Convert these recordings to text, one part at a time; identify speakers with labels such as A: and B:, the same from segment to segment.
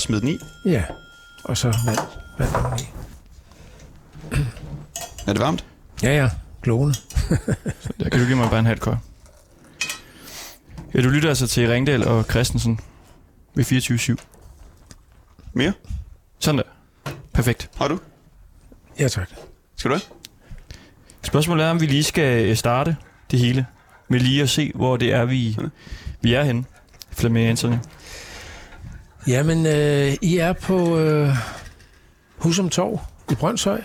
A: Bare smide den i?
B: Ja, og så vand, vand oveni.
A: Er det varmt?
B: Ja, ja, glående.
C: Der kan du give mig bare en halv kør. Ja, du lytter altså til Ringdal og Christensen ved 24-7.
A: Mere?
C: Sådan der. Perfekt.
A: Har du?
B: Ja, tak.
A: Skal du have?
C: Spørgsmålet er, om vi lige skal øh, starte det hele med lige at se, hvor det er, vi, vi er henne. Anthony.
B: Jamen, øh, I er på øh, Husum Torv i Brøndshøj,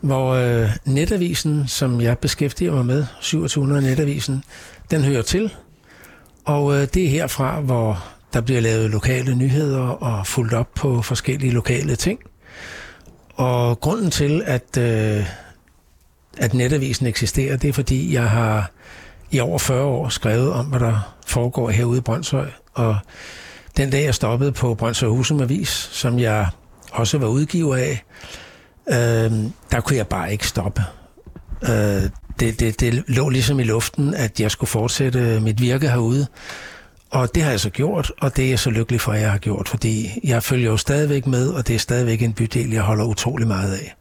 B: hvor øh, netavisen, som jeg beskæftiger mig med, 2700 netavisen, den hører til. Og øh, det er herfra, hvor der bliver lavet lokale nyheder og fulgt op på forskellige lokale ting. Og grunden til, at, øh, at netavisen eksisterer, det er fordi, jeg har i over 40 år skrevet om, hvad der foregår herude i Brøndshøj. Og den dag, jeg stoppede på Brøndshøj Husum Avis, som jeg også var udgiver af, øh, der kunne jeg bare ikke stoppe. Øh, det, det, det lå ligesom i luften, at jeg skulle fortsætte mit virke herude. Og det har jeg så gjort, og det er jeg så lykkelig for, at jeg har gjort, fordi jeg følger jo stadigvæk med, og det er stadigvæk en bydel, jeg holder utrolig meget af.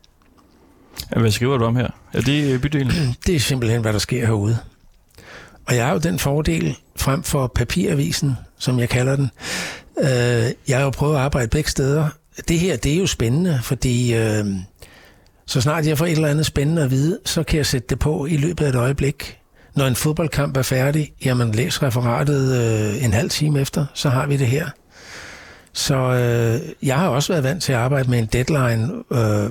C: Hvad skriver du om her? Er det bydelen?
B: Det er simpelthen, hvad der sker herude. Og jeg har jo den fordel frem for papiravisen, som jeg kalder den. Øh, jeg har jo prøvet at arbejde begge steder. Det her, det er jo spændende, fordi øh, så snart jeg får et eller andet spændende at vide, så kan jeg sætte det på i løbet af et øjeblik. Når en fodboldkamp er færdig, jamen læs referatet øh, en halv time efter, så har vi det her. Så øh, jeg har også været vant til at arbejde med en deadline, øh,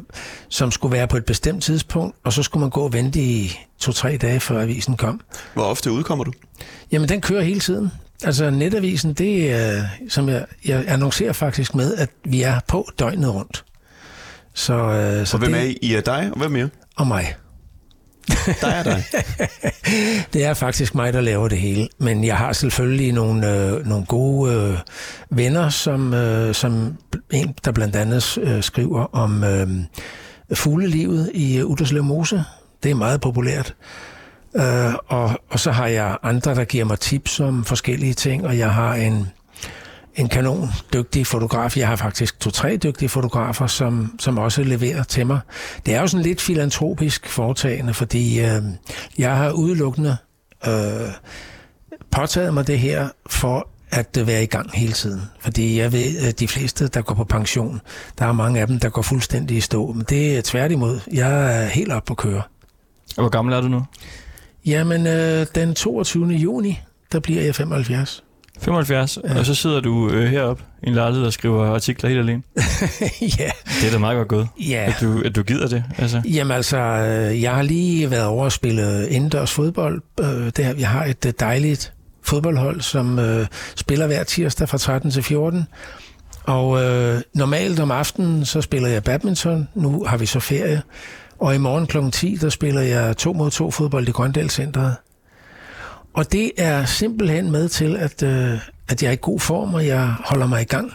B: som skulle være på et bestemt tidspunkt, og så skulle man gå og vente i to-tre dage, før avisen kom.
A: Hvor ofte udkommer du?
B: Jamen, den kører hele tiden. Altså, netavisen, det er, som jeg, jeg annoncerer faktisk med, at vi er på døgnet rundt. Så, øh, så
A: Og hvem
B: det,
A: er I? I er dig, og hvem mere?
B: Og mig.
A: Der er dig.
B: Det er faktisk mig, der laver det hele. Men jeg har selvfølgelig nogle, øh, nogle gode øh, venner, som, øh, som en, der blandt andet øh, skriver om øh, fuglelivet i øh, Mose. Det er meget populært. Øh, og, og så har jeg andre, der giver mig tips om forskellige ting, og jeg har en, en kanon dygtig fotograf. Jeg har faktisk to-tre dygtige fotografer, som, som også leverer til mig. Det er jo sådan lidt filantropisk foretagende, fordi øh, jeg har udelukkende øh, påtaget mig det her for at være i gang hele tiden. Fordi jeg ved, at de fleste, der går på pension, der er mange af dem, der går fuldstændig i stå. Men det er tværtimod. Jeg er helt op på køre.
C: Og hvor gammel er du nu?
B: Jamen, øh, den 22. juni, der bliver jeg 75.
C: 75, ja. og så sidder du øh, heroppe i en lejlighed og skriver artikler helt alene.
B: ja.
C: Det er da meget godt gået,
B: Ja.
C: at, du, at du gider det. Altså.
B: Jamen altså, øh, jeg har lige været over og spille indendørs fodbold. Øh, Der, jeg har et øh, dejligt fodboldhold, som øh, spiller hver tirsdag fra 13 til 14. Og øh, normalt om aftenen, så spiller jeg badminton. Nu har vi så ferie. Og i morgen kl. 10, der spiller jeg to mod to fodbold i Grøndal Centeret. Og det er simpelthen med til, at, øh, at jeg er i god form, og jeg holder mig i gang.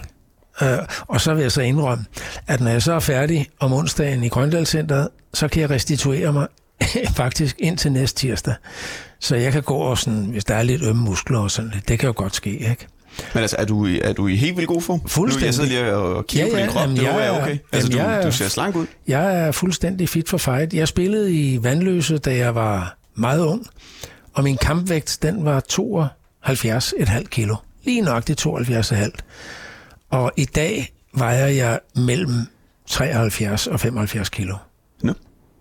B: Øh, og så vil jeg så indrømme, at når jeg så er færdig om onsdagen i Grøndal Centeret, så kan jeg restituere mig faktisk ind til næste tirsdag. Så jeg kan gå og sådan, hvis der er lidt ømme muskler og sådan lidt, det kan jo godt ske, ikke?
A: Men altså, er du, er du i helt vildt god form?
B: Fuldstændig.
A: Nu, jeg sidder lige og kigger
B: Ja,
A: på din
B: ja,
A: krop,
B: jamen,
A: det
B: jeg
A: jeg er okay. Altså, du,
B: jamen, jeg er-
A: du ser slank ud.
B: Jeg er fuldstændig fit for fight. Jeg spillede i Vandløse, da jeg var meget ung, og min kampvægt, den var 72,5 kilo. Lige nøjagtigt 72,5. Og i dag vejer jeg mellem 73 og 75 kilo.
A: Nå.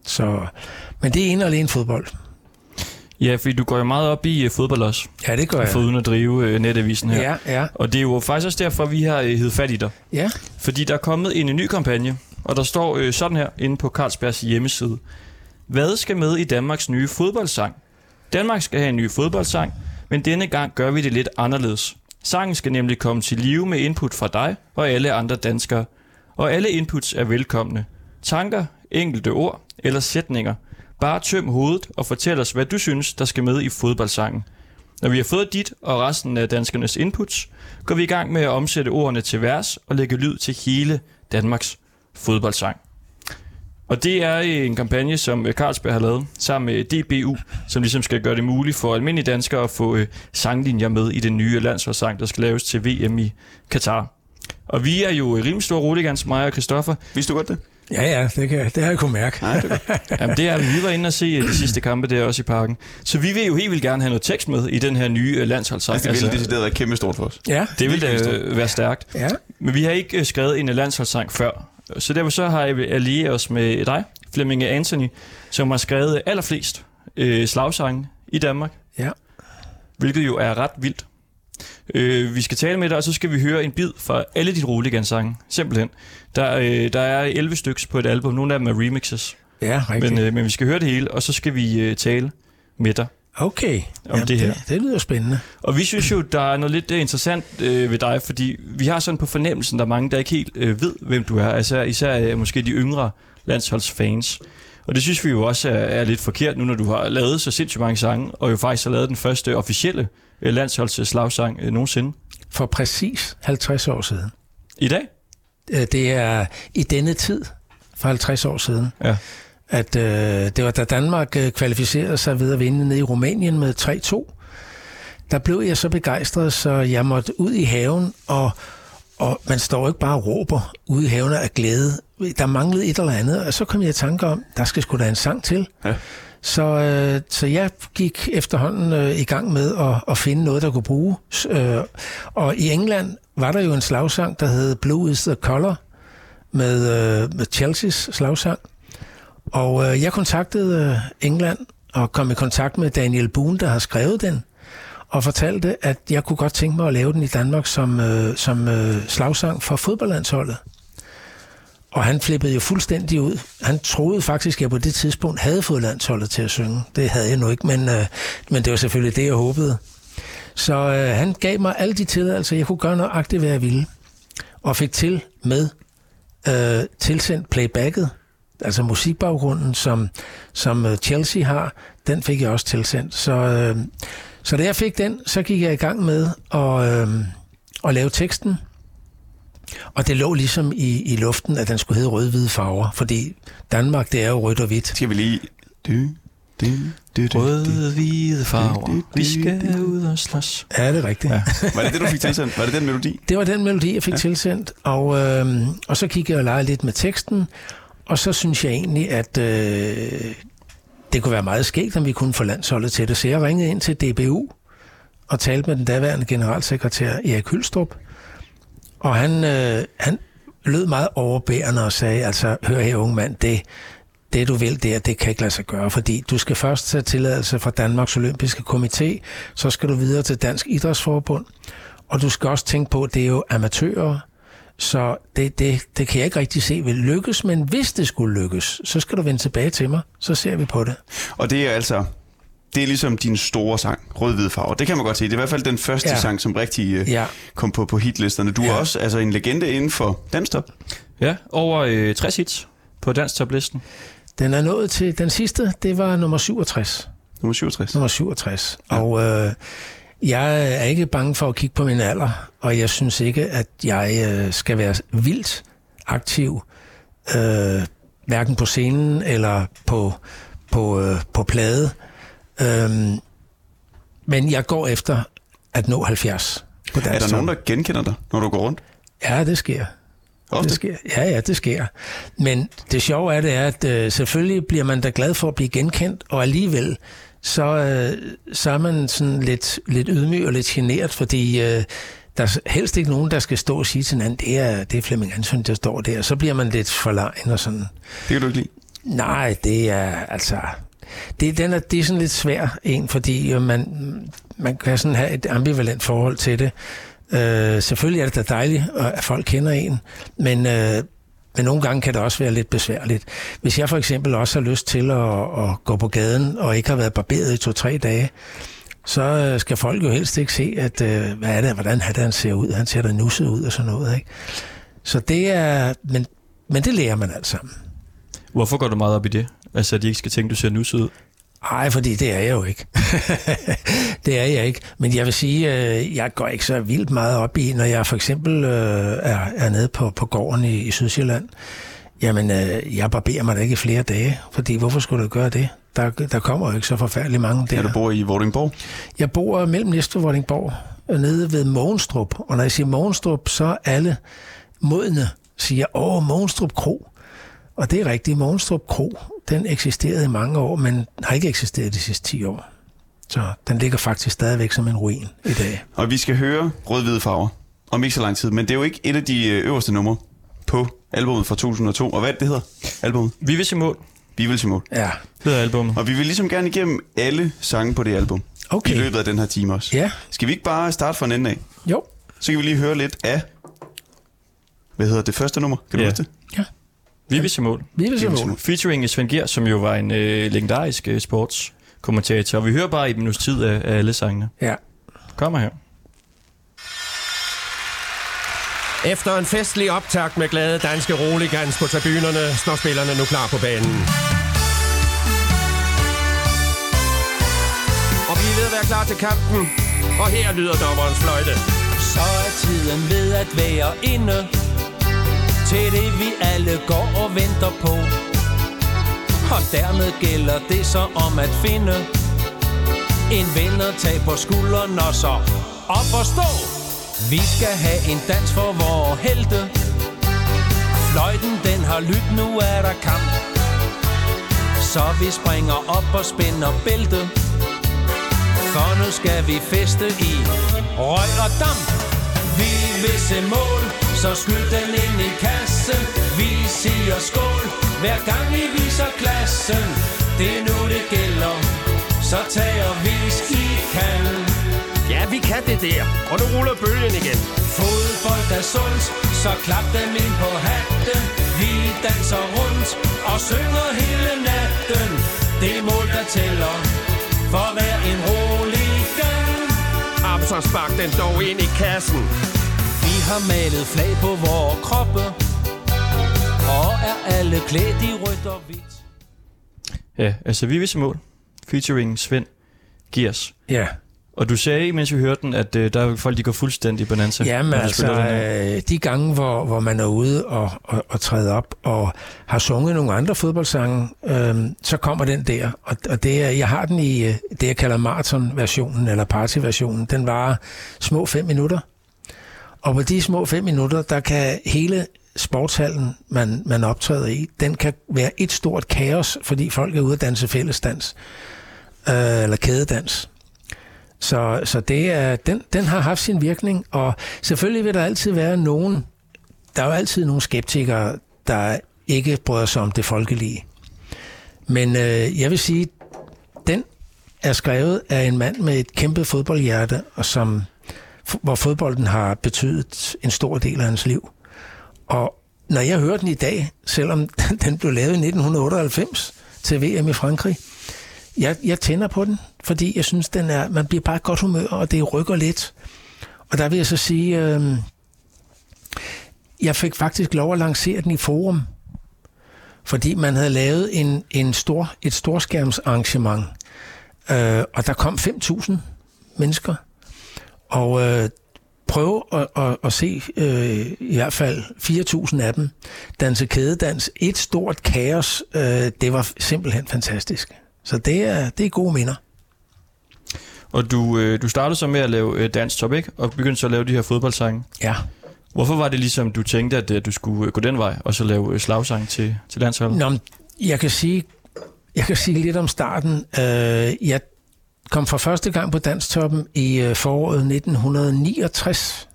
B: Så, men det er en og alene fodbold.
C: Ja, fordi du går jo meget op i øh, fodbold også,
B: Ja, det gør jeg.
C: for uden at drive øh, netavisen her.
B: Ja, ja,
C: Og det er jo faktisk også derfor, vi har øh, hed fat i dig.
B: ja.
C: Fordi der er kommet en, ny kampagne, og der står sådan her inde på Carlsbergs hjemmeside. Hvad skal med i Danmarks nye fodboldsang? Danmark skal have en ny fodboldsang, men denne gang gør vi det lidt anderledes. Sangen skal nemlig komme til live med input fra dig og alle andre danskere. Og alle inputs er velkomne. Tanker, enkelte ord eller sætninger. Bare tøm hovedet og fortæl os, hvad du synes, der skal med i fodboldsangen. Når vi har fået dit og resten af danskernes inputs, går vi i gang med at omsætte ordene til vers og lægge lyd til hele Danmarks fodboldsang. Og det er en kampagne, som øh, Carlsberg har lavet sammen med DBU, som ligesom skal gøre det muligt for almindelige danskere at få øh, sanglinjer med i den nye landsholdssang, der skal laves til VM i Katar. Og vi er jo rimelig store roligans, mig og Christoffer.
A: Vidste du godt det?
B: Ja, ja, det, kan, det har jeg kunne mærke.
A: Nej, det er.
C: Jamen, det er vi. Var inde og se øh, de sidste kampe der også i parken. Så vi vil jo helt vildt gerne have noget tekst med i den her nye øh, landsholdssang.
A: Altså, det ville decideret være kæmpe stort for os.
B: Ja,
C: det vil
A: virkelig
C: da øh, være stærkt.
B: ja.
C: Men vi har ikke øh, skrevet en landsholdssang før. Så derfor så har jeg allieret os med dig, Flemming Anthony, som har skrevet allerflest øh, slagsange i Danmark.
B: ja.
C: hvilket jo er ret vildt. Øh, vi skal tale med dig, og så skal vi høre en bid fra alle de Roligan-sange, simpelthen. Der, øh, der er 11 stykker på et album, nogle af dem er remixes,
B: Ja, rigtigt.
C: men, øh, men vi skal høre det hele, og så skal vi øh, tale med dig.
B: Okay.
C: om det her.
B: Det, det lyder spændende.
C: Og vi synes jo, der er noget lidt øh, interessant øh, ved dig, fordi vi har sådan på fornemmelsen, der er mange, der ikke helt øh, ved, hvem du er. Altså især øh, måske de yngre landsholdsfans. Og det synes vi jo også er, er lidt forkert nu, når du har lavet så sindssygt mange sange, og jo faktisk har lavet den første officielle øh, landsholdsslagsang øh, nogensinde.
B: For præcis 50 år siden.
C: I dag?
B: Øh, Det er i denne tid, for 50 år siden,
C: Ja.
B: At øh, det var da Danmark øh, kvalificerede sig ved at vinde ned i Rumænien med 3-2. Der blev jeg så begejstret, så jeg måtte ud i haven, og, og man står ikke bare og råber ude i haven af glæde. Der manglede et eller andet, og så kom jeg i tanke om, der skal sgu da en sang til.
A: Ja.
B: Så, øh, så jeg gik efterhånden øh, i gang med at, at finde noget, der kunne bruges. Øh, og i England var der jo en slagsang, der hed Blue is the Color, med, øh, med Chelseas slagsang. Og øh, jeg kontaktede øh, England og kom i kontakt med Daniel Boone, der har skrevet den, og fortalte, at jeg kunne godt tænke mig at lave den i Danmark som, øh, som øh, slagsang for fodboldlandsholdet. Og han flippede jo fuldstændig ud. Han troede faktisk, at jeg på det tidspunkt havde fået landsholdet til at synge. Det havde jeg nu ikke, men, øh, men det var selvfølgelig det, jeg håbede. Så øh, han gav mig alle de tilladelser, jeg kunne gøre nøjagtigt, hvad jeg ville. Og fik til med øh, tilsendt playbacket, altså musikbaggrunden, som, som øh, Chelsea har, den fik jeg også tilsendt. Så, øh, så da jeg fik den, så gik jeg i gang med at, øh, at lave teksten. Og det lå ligesom i, i luften, at den skulle hedde rød-hvide farver, fordi Danmark, det er jo rødt og hvidt.
A: Skal vi lige... Du, du, du, du,
C: Røde, hvide farver. Vi skal ud og slås.
B: Ja, det er rigtigt. Ja.
A: Var det det, du fik tilsendt? Var det den melodi?
B: Det var den melodi, jeg fik ja. tilsendt, og, øh, og så kiggede jeg og legede lidt med teksten, og så synes jeg egentlig, at øh, det kunne være meget skægt, om vi kunne få landsholdet til det. Så jeg ringede ind til DBU og talte med den daværende generalsekretær Erik Hylstrup, og han, øh, han lød meget overbærende og sagde, altså, hør her unge mand, det, det du vil der, det kan ikke lade sig gøre, fordi du skal først tage tilladelse fra Danmarks Olympiske Komité, så skal du videre til Dansk Idrætsforbund, og du skal også tænke på, at det er jo amatører, så det, det, det kan jeg ikke rigtig se vil lykkes, men hvis det skulle lykkes, så skal du vende tilbage til mig, så ser vi på det.
A: Og det er altså... Det er ligesom din store sang, Rød-Hvide Farver. Det kan man godt se. Det er i hvert fald den første ja. Sang, som rigtig øh,
B: Ja.
A: kom på, på hitlisterne. Du ja. er også altså, en legende inden for danstop.
C: Ja, over øh, 60 hits på dansk toplisten.
B: Den er nået til, den sidste, det var nummer 67.
A: Nummer 67.
B: Nummer 67. Ja. Og øh, jeg er ikke bange for at kigge på min alder, og jeg synes ikke, at jeg øh, skal være vildt aktiv, øh, hverken på scenen eller på, på, øh, på plade. Øhm, men jeg går efter at nå 70 på
A: Er der nogen, der genkender dig, når du går rundt?
B: Ja, det sker.
A: Ofte?
B: Det sker. Ja, ja, det sker. Men det sjove er, det er, at øh, selvfølgelig bliver man da glad for at blive genkendt, og alligevel så, øh, så er man sådan lidt, lidt ydmyg og lidt generet, fordi øh, der er helst ikke nogen, der skal stå og sige til hinanden, det er, det er Flemming Hansen, der står der. Så bliver man lidt forlegen og sådan.
A: Det kan du ikke lide.
B: Nej, det er altså... Det, den er, det er sådan lidt svær en, fordi øh, man, man kan sådan have et ambivalent forhold til det. Øh, selvfølgelig er det da dejligt, at folk kender en, men, øh, men nogle gange kan det også være lidt besværligt. Hvis jeg for eksempel også har lyst til at, at gå på gaden og ikke har været barberet i to-tre dage, så øh, skal folk jo helst ikke se, at øh, hvad er det, hvordan han ser ud. Han ser da nusset ud og sådan noget. Ikke? Så det er... Men, men det lærer man alt sammen.
C: Hvorfor går du meget op i det? Altså, at de ikke skal tænke, du ser nusset ud.
B: Nej, fordi det er jeg jo ikke. det er jeg ikke. Men jeg vil sige, øh, jeg går ikke så vildt meget op i, når jeg for eksempel øh, er, er nede på, på gården i, i Sydsjælland. Jamen, øh, jeg barberer mig da ikke i flere dage, fordi hvorfor skulle du gøre det? Der, der kommer jo ikke så forfærdeligt mange der.
A: Ja, du bor i Vordingborg.
B: Jeg bor mellem Næstved og Vordingborg, nede ved Mogenstrup. Og når jeg siger Mogenstrup, så er alle modne siger, åh, Mogenstrup Kro. Og det er rigtigt, Mogenstrup Kro, den eksisterede i mange år, men har ikke eksisteret de sidste 10 år. Så den ligger faktisk stadigvæk som en ruin i dag.
A: Og vi skal høre rød-hvide farver om ikke så lang tid, men det er jo ikke et af de øh, øverste numre på albumet fra 2002. Og hvad er det, det hedder, albumet?
C: Vi vil se mål,
A: Vi vil se mål.
B: Ja,
C: hedder albumet.
A: Og vi vil ligesom gerne igennem alle sange på det album.
B: Okay.
A: I løbet af den her time også.
B: ja,
A: Skal vi ikke bare starte fra en ende af?
B: jo,
A: Så kan vi lige høre lidt af... Hvad hedder det første nummer? Kan du
C: Ja.
A: huske det?
C: Vi vil se mål.
B: Vi vil se mål.
C: Featuring Svend Gier, som jo var en øh, legendarisk øh, sportskommentator. Og vi hører bare i minuts tid af, af alle sangene.
B: Ja.
C: Kommer her.
D: Efter en festlig optakt med glade danske roligans på tribunerne, står spillerne nu klar på banen. Og vi er ved at være klar til kampen, og her lyder dommerens fløjte.
E: Så er tiden ved at være inde til det vi alle går og venter på. Og dermed gælder det så om at finde En ven vinder tag på skulderen og så op og stå. Vi skal have en dans for vores helte. Fløjten den har lyttet, nu er der kamp. Så vi springer op og spænder bæltet for nu skal vi feste i røg og damp. Vi vil se mål, så skyd den ind i kassen. Vi siger skål, hver gang I viser klassen. Det er nu det gælder, så tag og vis I kan
D: Ja, vi kan det der, og nu ruller bølgen igen.
E: Fodbold er sundt, så klap dem ind på hatten. Vi danser rundt og synger hele natten. Det er mål, der tæller. For hver en roligan
D: Am, så spark den dog ind i kassen.
E: Vi har malet flag på vores kroppe Og er alle klædt i rødt og hvidt
C: Ja, altså Vi vil mål. Featuring Svend Giers.
B: Ja,
C: Og du sagde, mens vi hørte den, at øh, der er folk, de går fuldstændig bonanza.
B: Jamen altså, øh, de gange, hvor, hvor man er ude og, og, og træder op og har sunget nogle andre fodboldsange, øh, så kommer den der. Og, og det er, jeg har den i øh, det, jeg kalder marathon-versionen, eller party-versionen. Den varer små fem minutter. Og på de små fem minutter, der kan hele sportshallen, man, man optræder i, den kan være et stort kaos, fordi folk er ude at danse fællesdans, øh, eller kædedans. Så, så det er, den, den har haft sin virkning, og selvfølgelig vil der altid være nogen, der er jo altid nogle skeptikere, der ikke bryder sig om det folkelige. Men øh, jeg vil sige, den er skrevet af en mand med et kæmpe fodboldhjerte, og som, hvor fodbolden har betydet en stor del af hans liv. Og når jeg hører den i dag, selvom den blev lavet i 1998 til VM i Frankrig, jeg, jeg tænder på den, fordi jeg synes, den er, man bliver bare godt humør, og det rykker lidt. Og der vil jeg så sige, øh, jeg fik faktisk lov at lancere den i forum, fordi man havde lavet en, en stor, et storskærmsarrangement, øh, og der kom 5.000 mennesker, og øh, prøve at, at, at se øh, i hvert fald 4.000 af dem danse kædedans. Et stort kaos, øh, det var simpelthen fantastisk. Så det er, det er gode minder.
C: Og du, øh, du startede så med at lave øh, dansk top, ikke? Og begyndte så at lave de her fodboldsange.
B: Ja.
C: Hvorfor var det ligesom, du tænkte, at, at du skulle øh, gå den vej, og så lave øh, slagsang til, til landsholdet?
B: Nå, jeg kan sige, jeg kan sige lidt om starten. Øh, jeg kom for første gang på Danstoppen i øh, foråret 1969.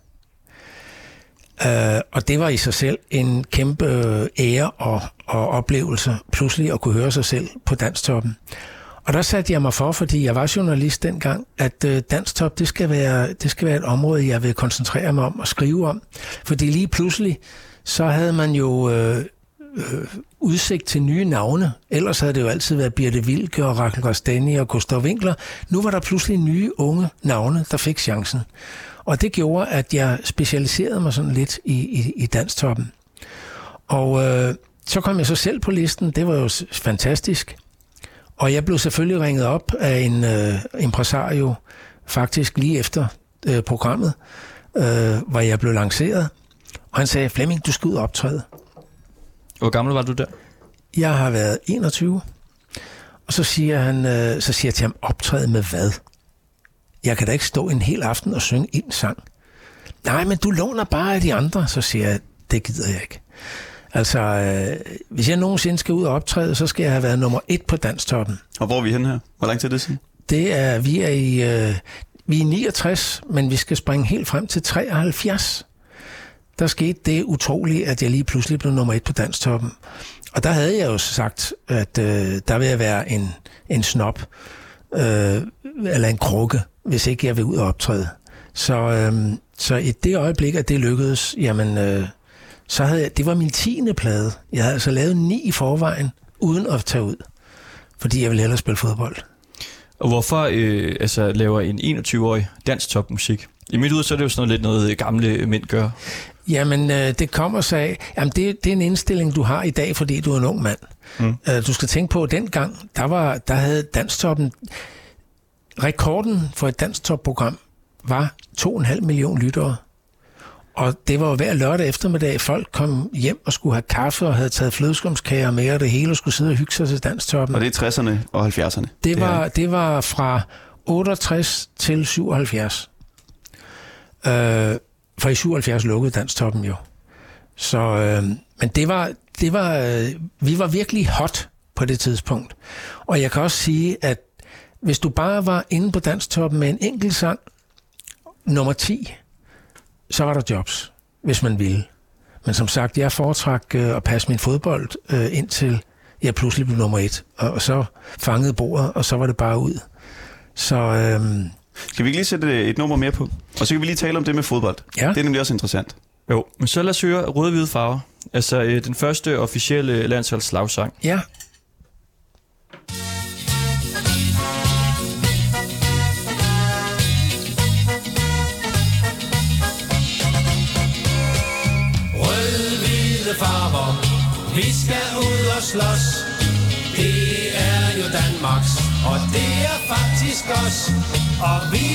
B: Øh, og det var i sig selv en kæmpe øh, ære og, og oplevelse, pludselig at kunne høre sig selv på Danstoppen. Og der satte jeg mig for, fordi jeg var journalist dengang, at øh, Danstop, det skal, være, det skal være et område, jeg vil koncentrere mig om og skrive om. Fordi lige pludselig, så havde man jo øh, øh, udsigt til nye navne. Ellers havde det jo altid været Birte Vilke og Rakel Rastani og Gustav Winkler. Nu var der pludselig nye unge navne, der fik chancen. Og det gjorde, at jeg specialiserede mig sådan lidt i, i, i danstoppen. Og øh, så kom jeg så selv på listen. Det var jo fantastisk. Og jeg blev selvfølgelig ringet op af en øh, impresario, faktisk lige efter øh, programmet, øh, hvor jeg blev lanceret. Og han sagde, Flemming, du skal ud og optræde.
C: Hvor gammel var du der?
B: Jeg har været 21. Og så siger han, øh, så siger jeg til ham, optræde med hvad? Jeg kan da ikke stå en hel aften og synge en sang. Nej, men du låner bare af de andre, så siger jeg, det gider jeg ikke. Altså, øh, hvis jeg nogensinde skal ud og optræde, så skal jeg have været nummer et på Danstoppen.
A: Og hvor er vi henne her? Hvor lang tid er det siden?
B: Det er, vi er i, øh, vi er i 69, men vi skal springe helt frem til 73. Der skete det utrolige, at jeg lige pludselig blev nummer et på Danstoppen. Og der havde jeg jo sagt, at øh, der vil jeg være en, en snop, øh, eller en krukke, hvis ikke jeg vil ud og optræde. Så, øh, så i det øjeblik, at det lykkedes, jamen, øh, så havde jeg, det var min tiende plade. Jeg havde altså lavet ni i forvejen, uden at tage ud. Fordi jeg ville hellere spille fodbold.
C: Og hvorfor øh, altså, laver en 21-årig dansk topmusik? I mit ud, så er det jo sådan noget lidt noget gamle mænd gør.
B: Jamen, øh, det kommer sig af, jamen det, det er en indstilling, du har i dag, fordi du er en ung mand. Mm. Øh, du skal tænke på, at dengang, der, var, der havde Danstoppen, rekorden for et Danstop-program var 2,5 millioner lyttere. Og det var hver lørdag eftermiddag, folk kom hjem og skulle have kaffe og havde taget flødeskumskager med, og det hele og skulle sidde og hygge sig til Danstoppen.
A: Og det er 60'erne og 70'erne.
B: Det var, det var fra 68 til 77. Øh, for i 77 lukkede Danstoppen jo. Så, øh, men det var, det var, øh, vi var virkelig hot på det tidspunkt. Og jeg kan også sige, at hvis du bare var inde på Danstoppen med en enkelt sang, nummer 10, så var der jobs, hvis man ville. Men som sagt, jeg foretrak øh, at passe min fodbold øh, indtil jeg pludselig blev nummer et. Og, og så fangede bordet, og så var det bare ud. Så øh,
A: Skal vi ikke lige sætte et nummer mere på? Og så kan vi lige tale om det med fodbold.
B: Ja.
A: Det er nemlig også interessant.
C: Jo, men så lad os høre røde-hvide farver. Altså øh, den første officielle landsholdslagsang.
B: ja,
E: Rød-hvide farver, vi skal ud og slås. Det er jo Danmarks, og det er faktisk os. Og vi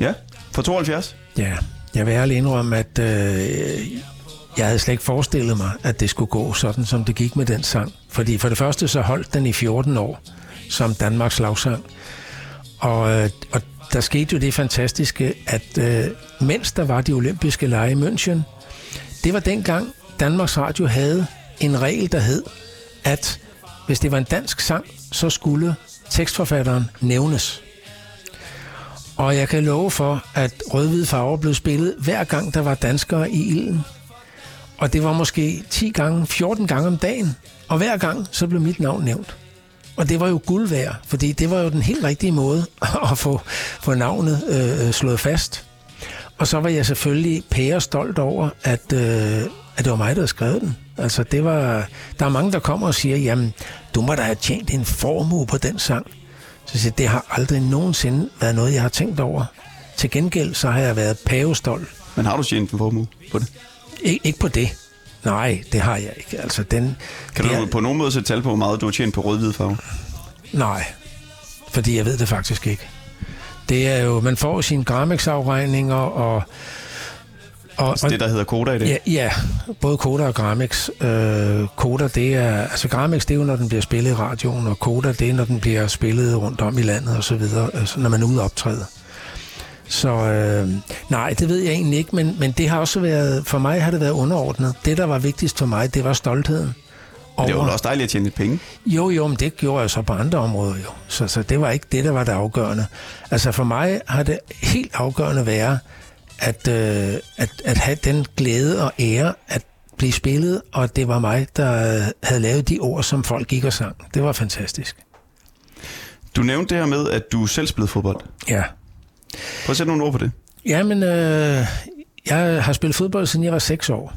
A: Ja, fra 72.
B: ja. Jeg vil ærligt indrømme, at øh, jeg havde slet ikke forestillet mig, at det skulle gå sådan, som det gik med den sang. Fordi for det første så holdt den i 14 år som Danmarks lavsang. Og, øh, og der skete jo det fantastiske, at øh, mens der var de olympiske lege i München, det var dengang Danmarks Radio havde en regel, der hed, at hvis det var en dansk sang, så skulle tekstforfatteren nævnes. Og jeg kan love for, at rød-hvide farver blev spillet hver gang, der var danskere i ilden. Og det var måske 10 gange, 14 gange om dagen. Og hver gang, så blev mit navn nævnt. Og det var jo guld værd, fordi det var jo den helt rigtige måde at få, få navnet øh, slået fast. Og så var jeg selvfølgelig pære stolt over, at, øh, at det var mig, der havde skrevet den. Altså, det var, der er mange, der kommer og siger, jamen, du må da have tjent en formue på den sang. Så siger det har aldrig nogensinde været noget, jeg har tænkt over. Til gengæld, så har jeg været pavestolt.
A: Men har du tjent en formue på det?
B: Ik- ikke på det. Nej, det har jeg ikke. Altså, den,
A: Kan du
B: er-
A: på nogen måde sætte tal på, hvor meget du har tjent på rød-hvide farve?
B: Nej, fordi jeg ved det faktisk ikke. Det er jo, man får sine Gramex-afregninger og... og,
A: Altså det, der hedder Koda i dag?
B: Ja, ja, både Koda og Gramex. Øh, Koda, det er... Altså Gramex, det er jo, når den bliver spillet i radioen, og Koda, det er, når den bliver spillet rundt om i landet og så videre, altså, når man er ude optræde. Så øh, nej, det ved jeg egentlig ikke, men, men det har også været... For mig har det været underordnet. Det, der var vigtigst for mig, det var stoltheden.
A: Det var
B: over-
A: også dejligt at tjene lidt penge.
B: jo, jo, men det gjorde jeg så på andre områder jo. Så, så det var ikke det, der var det afgørende. Altså for mig har det helt afgørende været, at, øh, at, at have den glæde og ære at blive spillet, og det var mig, der havde lavet de ord, som folk gik og sang. Det var fantastisk.
A: Du nævnte det her med, at du selv spillede fodbold.
B: Ja.
A: Prøv at sætte nogle ord på det.
B: Jamen, øh, jeg har spillet fodbold, siden jeg var 6 år.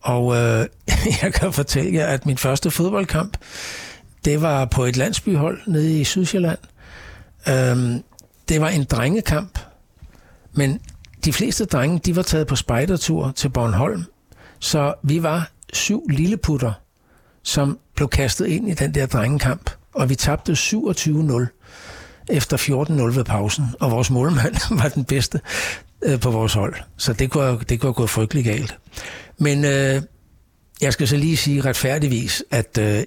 B: Og øh, jeg kan fortælle jer, at min første fodboldkamp, det var på et landsbyhold nede i Sydsjælland. Øhm, det var en drengekamp, men de fleste drenge, de var taget på spejdertur til Bornholm. Så vi var syv lilleputter, som blev kastet ind i den der drengekamp. Og vi tabte 27-0 efter 14-0 ved pausen, og vores målmand var den bedste øh, på vores hold. Så det kunne, det kunne have gået frygtelig galt. Men øh, jeg skal så lige sige retfærdigvis, at øh,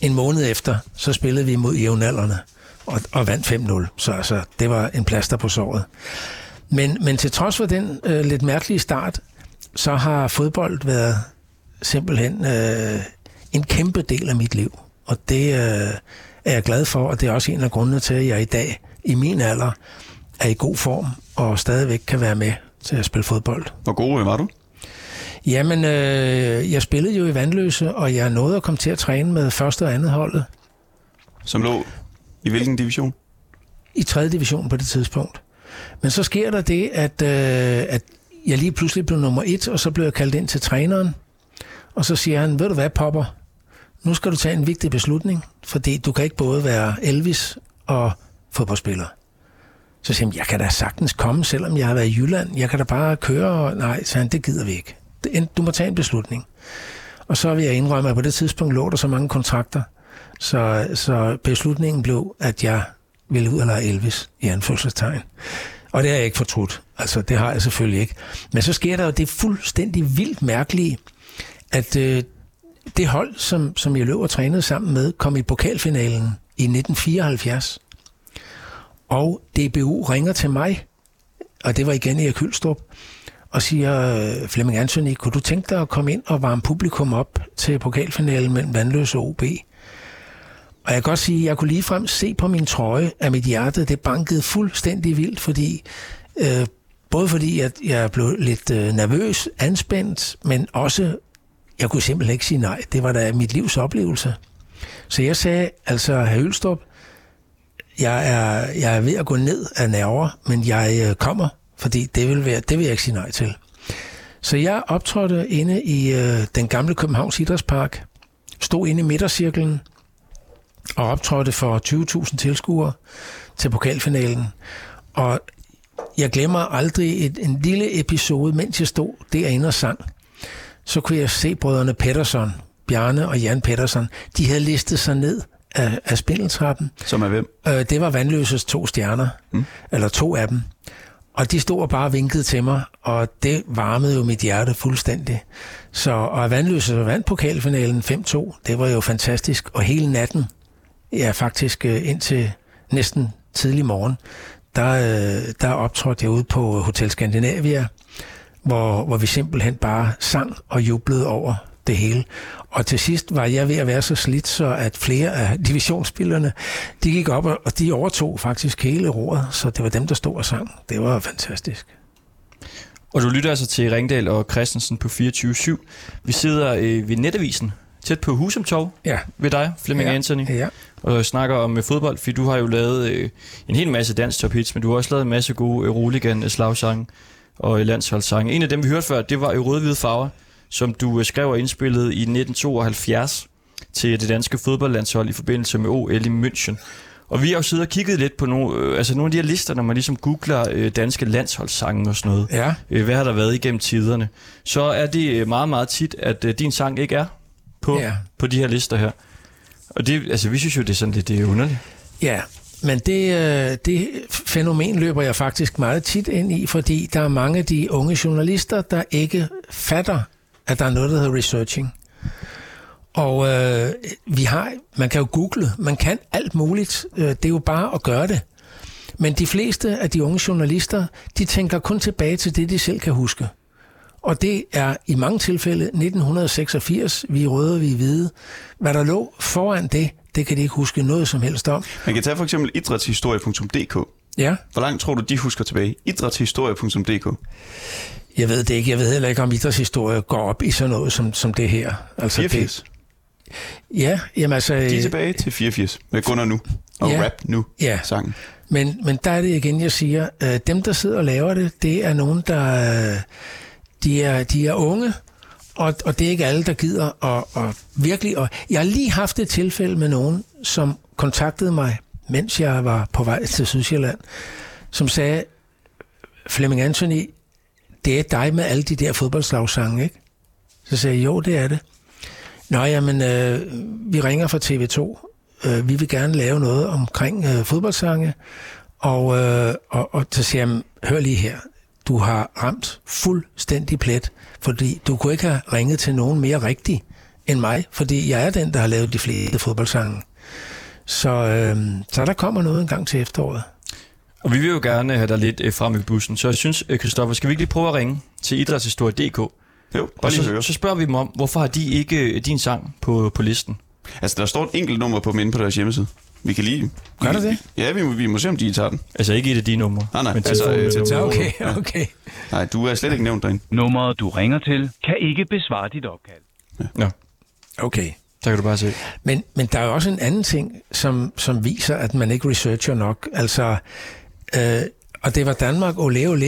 B: en måned efter, så spillede vi mod jævnaldrende og, og vandt 5-0. Så altså, det var en plaster på såret. Men, men til trods for den øh, lidt mærkelige start, så har fodbold været simpelthen øh, en kæmpe del af mit liv. Og det øh, er jeg glad for, og det er også en af grundene til, at jeg i dag, i min alder, er i god form og stadigvæk kan være med til at spille fodbold.
A: Hvor god øh, var du?
B: Jamen, øh, jeg spillede jo i Vandløse, og jeg nåede at komme til at træne med første og andet holdet
A: Som lå i hvilken division?
B: i 3. division på det tidspunkt. Men så sker der det, at, øh, at jeg lige pludselig blev nummer et, og så blev jeg kaldt ind til træneren. Og så siger han, ved du hvad, Popper, nu skal du tage en vigtig beslutning, fordi du kan ikke både være Elvis og fodboldspiller. Så siger han, jeg kan da sagtens komme, selvom jeg har været i Jylland. Jeg kan da bare køre. Og... Nej, så han, det gider vi ikke. Du må tage en beslutning. Og så vil jeg indrømme, at på det tidspunkt lå der så mange kontrakter, så, så beslutningen blev, at jeg ville ud og lege Elvis i anførselstegn. Og det har jeg ikke fortrudt. Altså, det har jeg selvfølgelig ikke. Men så sker der jo det fuldstændig vildt mærkelige, at øh, det hold, som, som jeg løb og trænede sammen med, kom i pokalfinalen i 1974. Og DBU ringer til mig, og det var igen i Kølstrup, og siger, Flemming Anthony, kunne du tænke dig at komme ind og varme publikum op til pokalfinalen mellem Vandløse og OB? Og jeg kan godt sige, at jeg kunne ligefrem se på min trøje, at mit hjerte det bankede fuldstændig vildt, fordi øh, både fordi at jeg blev lidt øh, nervøs, anspændt, men også, jeg kunne simpelthen ikke sige nej. Det var da mit livs oplevelse. Så jeg sagde, altså, herr Ølstrup, jeg er, jeg er ved at gå ned af nerver, men jeg øh, kommer, fordi det vil, være, det vil jeg ikke sige nej til. Så jeg optrådte inde i øh, den gamle Københavns Idrætspark, stod inde i midtercirklen og optrådte for 20.000 tilskuere til pokalfinalen. Og jeg glemmer aldrig et, en lille episode, mens jeg stod derinde og sang. Så kunne jeg se brødrene Pettersson, Bjarne og Jan Pettersson, de havde listet sig ned af, af spindeltrappen.
A: Som er hvem?
B: Øh, det var Vandløses to stjerner, mm. eller to af dem. Og de stod og bare vinkede til mig, og det varmede jo mit hjerte fuldstændig. Så og Vandløse vandt pokalfinalen 5-2, det var jo fantastisk. Og hele natten, ja faktisk øh, indtil næsten tidlig morgen, der, øh, der optrådte jeg ude på Hotel Scandinavia, hvor, hvor vi simpelthen bare sang og jublede over det hele. Og til sidst var jeg ved at være så slidt, så at flere af divisionsspillerne, de gik op, og de overtog faktisk hele roret, så det var dem, der stod og sang. Det var fantastisk.
C: Og du lytter altså til Ringdal og Christensen på 24-7. Vi sidder øh, ved Netavisen, tæt på Husum Torv,
B: Ja.
C: ved dig, Flemming
B: ja.
C: Anthony,
B: Ja.
C: Og snakker om øh, fodbold, fordi du har jo lavet øh, en hel masse dansk top hits, men du har også lavet en masse gode øh, roligan slagsange og øh, landsholdssange. En af dem, vi hørte før, det var i rød-hvide farver, som du øh, skrev og indspillede i 1972 til det danske fodboldlandshold i forbindelse med OL i München. Og vi har jo siddet og kigget lidt på nogle, øh, altså nogle af de her lister, når man ligesom googler øh, danske landsholdssange og sådan noget.
B: Ja.
C: Øh, hvad har der været igennem tiderne? Så er det øh, meget, meget tit, at øh, din sang ikke er på,
B: Ja.
C: på de her lister her. Og det, altså, vi synes jo, det er sådan lidt det er underligt.
B: Ja, men det, øh, det fænomen løber jeg faktisk meget tit ind i, fordi der er mange af de unge journalister, der ikke fatter, at der er noget, der hedder researching. Og øh, vi har, man kan jo google, man kan alt muligt, øh, det er jo bare at gøre det. Men de fleste af de unge journalister, de tænker kun tilbage til det, de selv kan huske. Og det er i mange tilfælde 1986, vi er røde, vi er hvide. Hvad der lå foran det, det kan de ikke huske noget som helst om.
A: Man kan tage for eksempel idrætshistorie.dk.
B: Ja.
A: Hvor langt tror du, de husker tilbage? Idrætshistorie.dk.
B: Jeg ved det ikke. Jeg ved heller ikke, om idrætshistorie går op i sådan noget som, som det her. Altså
A: 84.
B: Det, ja, jamen altså...
A: De er
B: øh,
A: tilbage til 84 med Gunnar Nu og
B: Ja.
A: Rap Nu
B: Ja.
A: sangen.
B: Men, men der er det igen, jeg siger, øh, dem, der sidder og laver det, det er nogen, der øh, de er, de er unge, og, og det er ikke alle, der gider. Og, og virkelig, og jeg har lige haft et tilfælde med nogen, som kontaktede mig, mens jeg var på vej til Sydsjælland, som sagde, Flemming Anthony, det er dig med alle de der fodboldslagsange, ikke? Så sagde jeg, jo, det er det. Nå, jamen, øh, vi ringer fra TV2. Øh, vi vil gerne lave noget omkring øh, fodboldsange. Og, øh, og, og så siger jeg, hør lige her. Du har ramt fuldstændig plet, fordi du kunne ikke have ringet til nogen mere rigtig end mig, fordi jeg er den, der har lavet de fleste fodboldsange. Så, øh, så der kommer noget en gang til efteråret.
C: Og vi vil jo gerne have dig lidt øh, frem i bussen, så jeg synes, øh, Christoffer, skal vi ikke lige prøve at ringe til idrætshistorie.dk?
A: Jo, bare
C: Og
A: lige
C: så,
A: høre.
C: så spørger vi dem om, hvorfor har de ikke øh, din sang på, på listen?
A: Altså, der står et enkelt nummer på dem inde på deres hjemmeside. Vi kan lige...
B: Gør der det?
A: Ja, vi må, vi må se, om de tager den.
C: Altså ikke et af de numre.
A: Nej, nej,
C: men
A: altså, øh, til-
B: Okay,
A: Ja.
B: okay.
A: Nej, du er slet ikke nævnt derinde.
F: Nummeret, du ringer til, kan ikke besvare dit opkald.
C: Nå,
B: Okay.
C: der kan du bare se.
B: Men, men der er jo også en anden ting, som, som viser, at man ikke researcher nok. Altså, øh, og det var Danmark, ole ole.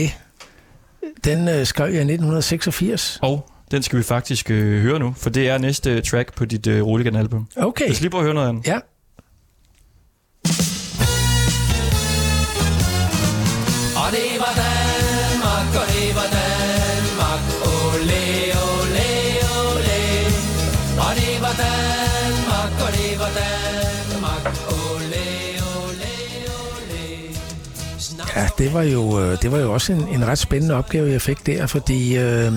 B: Den øh, skrev jeg i 1986.
C: Og den skal vi faktisk øh, høre nu, for det er næste track på dit øh, Roligan-album.
B: Okay,
C: Lad os lige prøve at høre noget andet.
B: ja.
E: Og det var Danmark, og det var Danmark, ole, ole, ole. Og det var Danmark, og det var Danmark, ole, ole, ole.
B: Ja, det var jo, øh, det var jo også en, en ret spændende opgave, jeg fik der, fordi øh,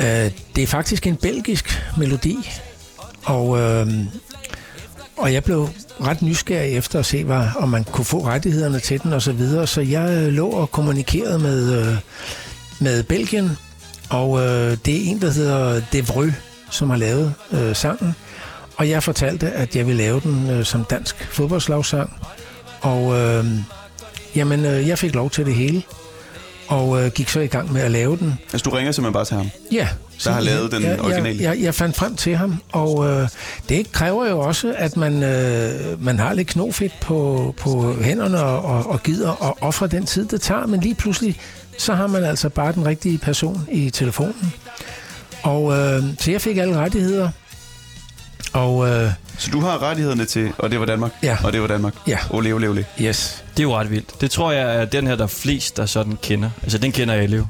B: øh, det er faktisk en belgisk melodi, og, øh, og jeg blev ret nysgerrig efter at se, hvad, om man kunne få rettighederne til den og så videre, så jeg øh, lå og kommunikerede med, øh, med Belgien, og øh, det er en, der hedder Devreux, som har lavet øh, sangen, og jeg fortalte, at jeg ville lave den øh, som dansk fodboldslagsang, og øh, jamen, øh, jeg fik lov til det hele, og øh, gik så i gang med at lave den.
A: Altså, du ringer simpelthen bare til ham.
B: Ja.
A: Der har lavet den
B: jeg,
A: originale.
B: Jeg, jeg, jeg fandt frem til ham, og øh, det kræver jo også, at man, øh, man har lidt knofedt på, på hænderne og, og, og gider at ofre den tid, det tager. Men lige pludselig, så har man altså bare den rigtige person i telefonen. Og øh, så jeg fik alle rettigheder. Og øh,
A: Så du har rettighederne til, og det var Danmark.
B: Ja.
A: Og det var Danmark.
B: Ja.
A: Ole, ole, ole.
B: yes.
C: Det er jo ret vildt. Det tror jeg er den her, der er flest, der sådan kender. Altså, den kender alle jo.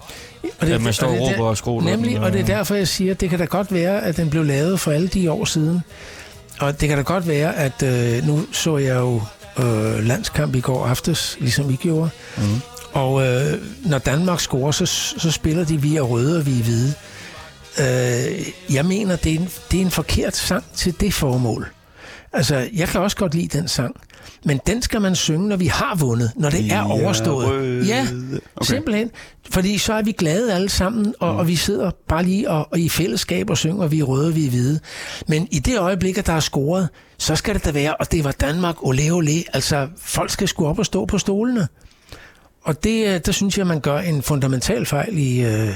B: Og
C: Ja, man står
B: og
C: og
B: det er
C: råber og skråler
B: Nemlig,
C: den,
B: og det er
C: og-
B: derfor, jeg siger, at det kan da godt være, at den blev lavet for alle de år siden. Og det kan da godt være, at øh, nu så jeg jo øh, landskamp i går aftes, ligesom I gjorde. Mm. Og øh, når Danmark scorer, så, så spiller de via røde og vi er hvide. Øh, jeg mener, det er, en, det er en forkert sang til det formål. Altså, jeg kan også godt lide den sang. Men den skal man synge, når vi har vundet, når det er overstået. Ja, Okay. simpelthen. Fordi så er vi glade alle sammen, og, mm. og vi sidder bare lige og, og i fællesskab og synger, vi er røde, vi er hvide. Men i det øjeblik, at der er scoret, så skal det da være, og det var Danmark, ole ole. Altså, folk skal sgu op og stå på stolene. Og det, øh, der synes jeg, man gør en fundamental fejl i, øh,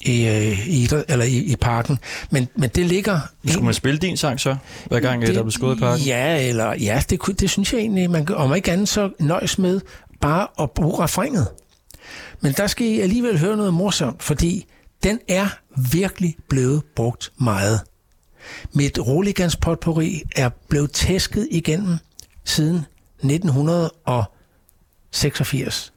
B: i, øh, i, eller i, i parken. Men, men det ligger...
C: Skulle man spille din sang så, hver gang det, der blev skåret i parken?
B: Ja, eller, ja det, kunne- det synes jeg egentlig, man kan, om ikke andet så nøjes med bare at bruge refrenget. Men der skal I alligevel høre noget morsomt, fordi den er virkelig blevet brugt meget. Mit Roligans potpourri er blevet tæsket igennem siden 1986.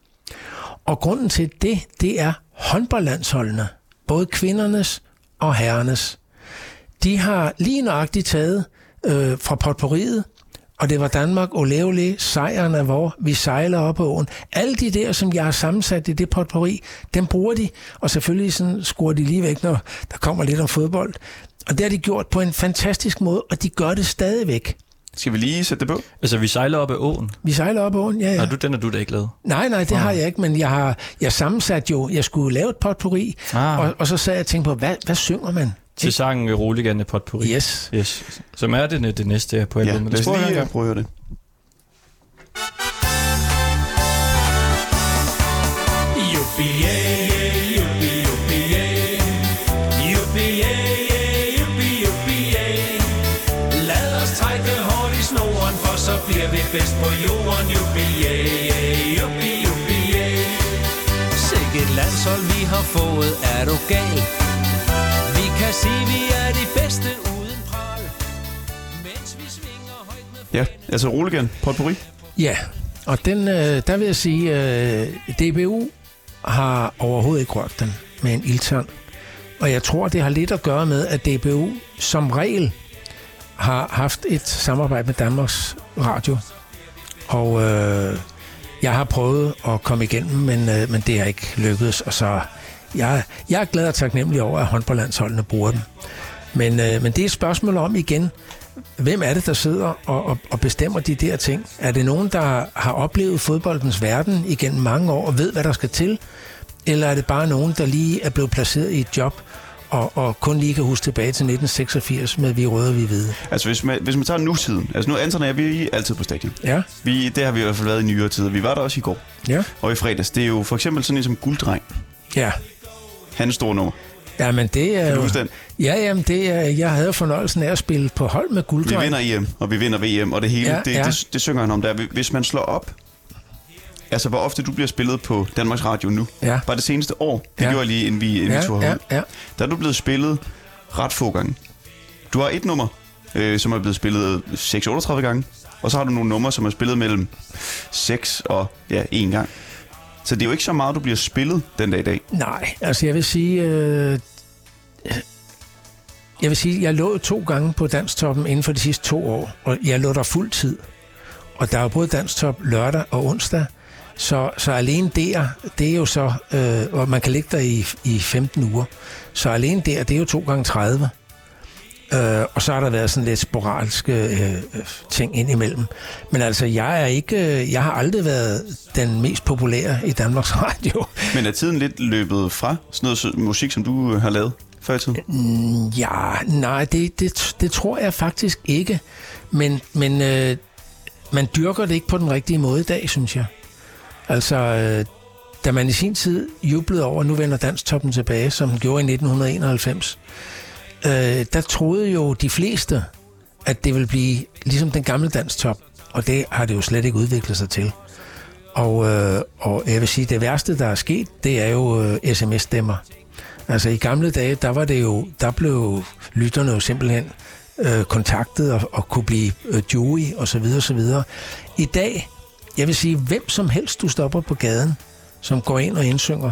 B: Og grunden til det, det er håndboldlandsholdene, både kvindernes og herrenes. De har lige nøjagtigt taget øh, fra potpourriet, og det var Danmark, ole ole, sejren er hvor, vi sejler op på åen. Alle de der, som jeg har sammensat i det potpourri, dem bruger de, og selvfølgelig sådan skruer de lige væk, når der kommer lidt om fodbold. Og det har de gjort på en fantastisk måde, og de gør det stadigvæk.
A: Skal vi lige sætte det på?
C: Altså, vi sejler op ad åen.
B: Vi sejler op på åen, ja, ja.
C: Har du, den har du da ikke lavet.
B: Nej, nej, det har jeg ikke, men jeg har jeg sammensat jo, jeg skulle lave et potpourri,
C: Ah.
B: og, og så sad jeg og tænkte på, hvad, hvad synger man?
C: Til sangen øh, Roligan Potpourri.
B: Yes.
C: Yes. Som er det, det næste på
A: Ja,
C: albumet.
A: lad os lige
C: gang.
A: prøve at høre det.
E: Bedst på jorden. Juppie, juppie, juppie. Sikke et landshold vi har fået, er du gal? Vi kan sige, vi er de bedste uden pral. Mens vi svinger højt med
A: Ja, altså Roligan, potpourri.
B: Ja, og den, øh, der vil jeg sige, øh, DBU har overhovedet ikke rørt den med en ildtand. Og jeg tror, det har lidt at gøre med, at DBU som regel har haft et samarbejde med Danmarks Radio. Og øh, jeg har prøvet at komme igennem, men, øh, men det er ikke lykkedes. Og så jeg, jeg er glad og taknemmelig over, at håndboldlandsholdene bruger dem. Men, øh, men det er et spørgsmål om igen, hvem er det, der sidder og, og, og bestemmer de der ting? Er det nogen, der har oplevet fodboldens verden igennem mange år og ved, hvad der skal til? Eller er det bare nogen, der lige er blevet placeret i et job og, og kun lige kan huske tilbage til 1986 med Vi Røde og Vi Hvide?
A: Altså, hvis man, hvis man tager nutiden. Altså, nu Anton og jeg, vi er altid på stadion.
B: Ja,
A: Vi, det har vi i hvert fald været i nyere tider. Vi var der også i går
B: ja,
A: og i fredags. Det er jo for eksempel sådan en som Gulddreng.
B: ja.
A: Hans store nummer.
B: Ja, men det er
A: Kan du
B: jo...
A: huske den?
B: Ja, jamen, det er, jeg havde fornøjelsen af at spille på hold med
A: Vi
B: gulddreng.
A: vinder EM, og vi vinder VM, og det hele,
B: Ja,
A: ja, det,
B: ja.
A: det, det, synger han om der. Hvis man slår op, altså hvor ofte du bliver spillet på Danmarks Radio nu,
B: Ja.
A: bare det seneste år, det
B: Ja.
A: gjorde jeg lige, inden vi, inden
B: Ja,
A: vi tog
B: ja, ja.
A: der er du blevet spillet ret få gange. Du har et nummer, øh, som er blevet spillet 6-38 gange, og så har du nogle numre, som er spillet mellem 6 og ja, 1 gang. Så det er jo ikke så meget, du bliver spillet den dag i dag.
B: Nej, altså jeg vil sige... Øh, jeg vil sige, jeg lå to gange på Danstoppen inden for de sidste to år, og jeg lå der fuld tid. Og der er jo både Danstop lørdag og onsdag, så, så alene der, det er jo så, øh, og man kan ligge der i, i 15 uger, så alene der, det er jo to gange 30. Øh, og så har der været sådan lidt sporadiske øh, øh, ting indimellem. Men altså, jeg er ikke, øh, jeg har aldrig været den mest populære i Danmarks Radio.
A: Men er tiden lidt løbet fra sådan noget musik, som du øh, har lavet før i tiden?
B: Ja, nej, det, det, det tror jeg faktisk ikke. Men, men øh, man dyrker det ikke på den rigtige måde i dag, synes jeg. Altså, øh, da man i sin tid jublede over, at nu vender Danstoppen tilbage, som den gjorde i 1991, øh, der troede jo de fleste, at det ville blive ligesom den gamle Danstop. Og det har det jo slet ikke udviklet sig til. Og, øh, og jeg vil sige, det værste, der er sket, det er jo øh, sms-stemmer. Altså i gamle dage, der var det jo, der blev lytterne jo simpelthen øh, kontaktet og, og kunne blive øh, jury og så videre, så videre. I dag, jeg vil sige, hvem som helst du stopper på gaden, som går ind og indsynger,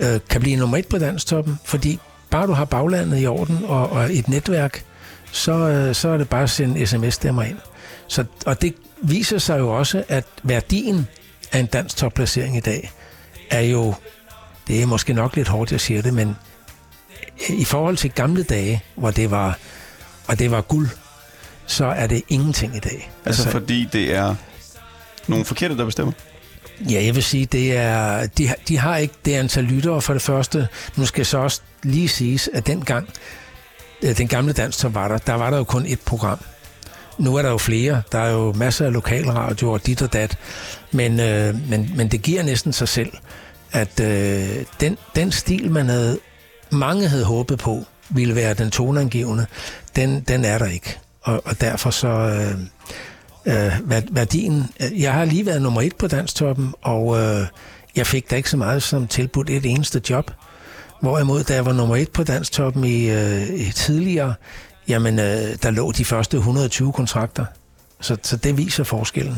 B: øh, kan blive nummer et på danstoppen, fordi bare du har baglandet i orden og, og et netværk, så, øh, så er det bare at sende sms-stemmer ind. Så, og det viser sig jo også, at værdien af en dansk topplacering i dag er jo, det er måske nok lidt hårdt, jeg siger det, men i forhold til gamle dage, hvor det var, og det var guld, så er det ingenting i dag.
A: Altså, altså fordi det er nogle forkerte, der bestemmer?
B: Ja, jeg vil sige, det er, de, de har ikke det antal lyttere for det første. Nu skal så også lige siges, at dengang, øh, den gamle dans, som var der, der var der jo kun et program. Nu er der jo flere. Der er jo masser af lokalradio og dit og dat. Men, øh, men, men det giver næsten sig selv, at øh, den, den stil, man havde, mange havde håbet på, ville være den toneangivende, den, den er der ikke. Og, og derfor så... Øh, øh, værdien. Øh, jeg har lige været nummer et på Danstoppen, og øh, jeg fik da ikke så meget som tilbudt et eneste job. Hvorimod, da jeg var nummer et på Danstoppen i, øh, i tidligere, jamen, øh, der lå de første 120 kontrakter. Så, så det viser forskellen.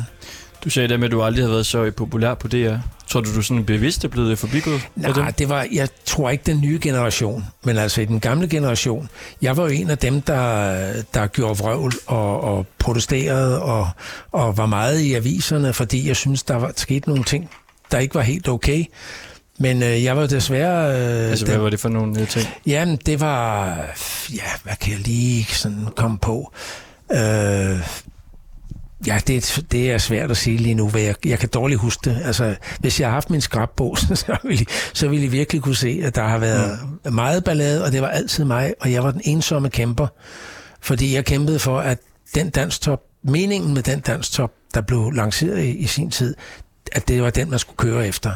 C: Du sagde det med, at du aldrig har været så populær på DR. Tror du, du sådan bevidst er blevet forbigået?
B: Nej,
C: det?
B: det var, jeg tror ikke den nye generation, men altså i den gamle generation. Jeg var jo en af dem, der, der gjorde vrøvl og, og protesterede og, og var meget i aviserne, fordi jeg synes, der var sket nogle ting, der ikke var helt okay. Men øh, jeg var desværre... Øh,
C: Altså,
B: den,
C: hvad var det for nogle øh, ting?
B: Jamen, det var... Ja, hvad kan jeg lige sådan komme på? Øh, ja, det, det er svært at sige lige nu, hvad jeg, jeg kan dårligt huske det. Altså, hvis jeg har haft min skrabbog, så ville, så ville I virkelig kunne se, at der har været mm. meget ballade, og det var altid mig, og jeg var den ensomme kæmper. Fordi jeg kæmpede for, at den danstop, meningen med den danstop, der blev lanceret i, i sin tid, at det var den, man skulle køre efter.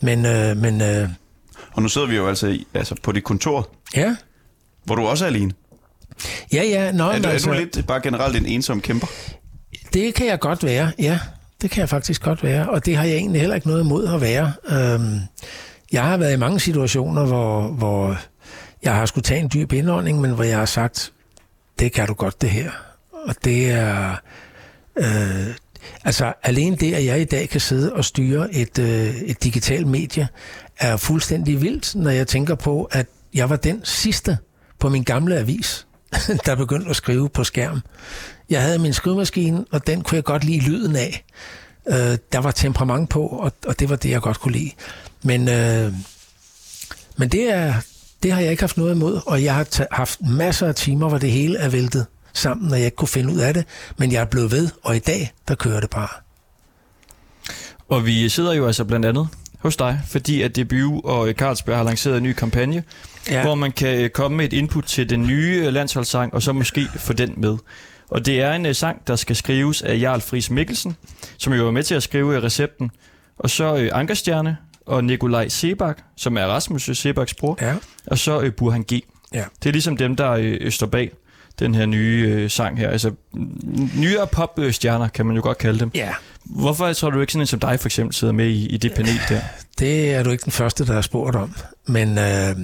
B: Men, øh, men øh,
A: Og nu sidder vi jo altså, i, altså på dit kontor,
B: ja,
A: hvor du også er alene.
B: ja, ja. Nå,
A: Er du, er
B: altså,
A: du lidt bare generelt en ensom kæmper?
B: Det kan jeg godt være, ja. Det kan jeg faktisk godt være, og det har jeg egentlig heller ikke noget imod at være. Øhm, jeg har været i mange situationer, hvor, hvor jeg har skulle tage en dyb indånding, men hvor jeg har sagt, det kan du godt det her. Og det er... Øh, altså alene det, at jeg i dag kan sidde og styre et, øh, et digitalt medie, er fuldstændig vildt, når jeg tænker på, at jeg var den sidste på min gamle avis, der begyndte at skrive på skærm. Jeg havde min skrivemaskine, og den kunne jeg godt lide lyden af. Øh, der var temperament på, og, og det var det, jeg godt kunne lide. Men, øh, men det er det har jeg ikke haft noget imod, og jeg har t- haft masser af timer, hvor det hele er væltet sammen, og jeg ikke kunne finde ud af det, men jeg er blevet ved, og i dag, der kører det bare.
C: Og vi sidder jo altså blandt andet hos dig, fordi at DBU og Carlsberg har lanceret en ny kampagne, ja. hvor man kan øh, komme med et input til den nye øh, landsholdssang, og så måske få den med. Og det er en uh, sang, der skal skrives af Jarl Friis Mikkelsen, som jo var med til at skrive uh, recepten. Og så uh, Ankerstjerne og Nikolaj Sebak, som er Rasmus Sebaks bror.
B: Ja.
C: Og så uh, Burhan G.
B: Ja.
C: Det er ligesom dem, der uh, står bag den her nye uh, sang her. Altså nyere popstjerner, kan man jo godt kalde dem.
B: Ja,
C: Hvorfor tror du ikke sådan en som dig for eksempel sidder med i, i det panel der?
B: Det er du ikke den første, der har spurgt om. Men, øh,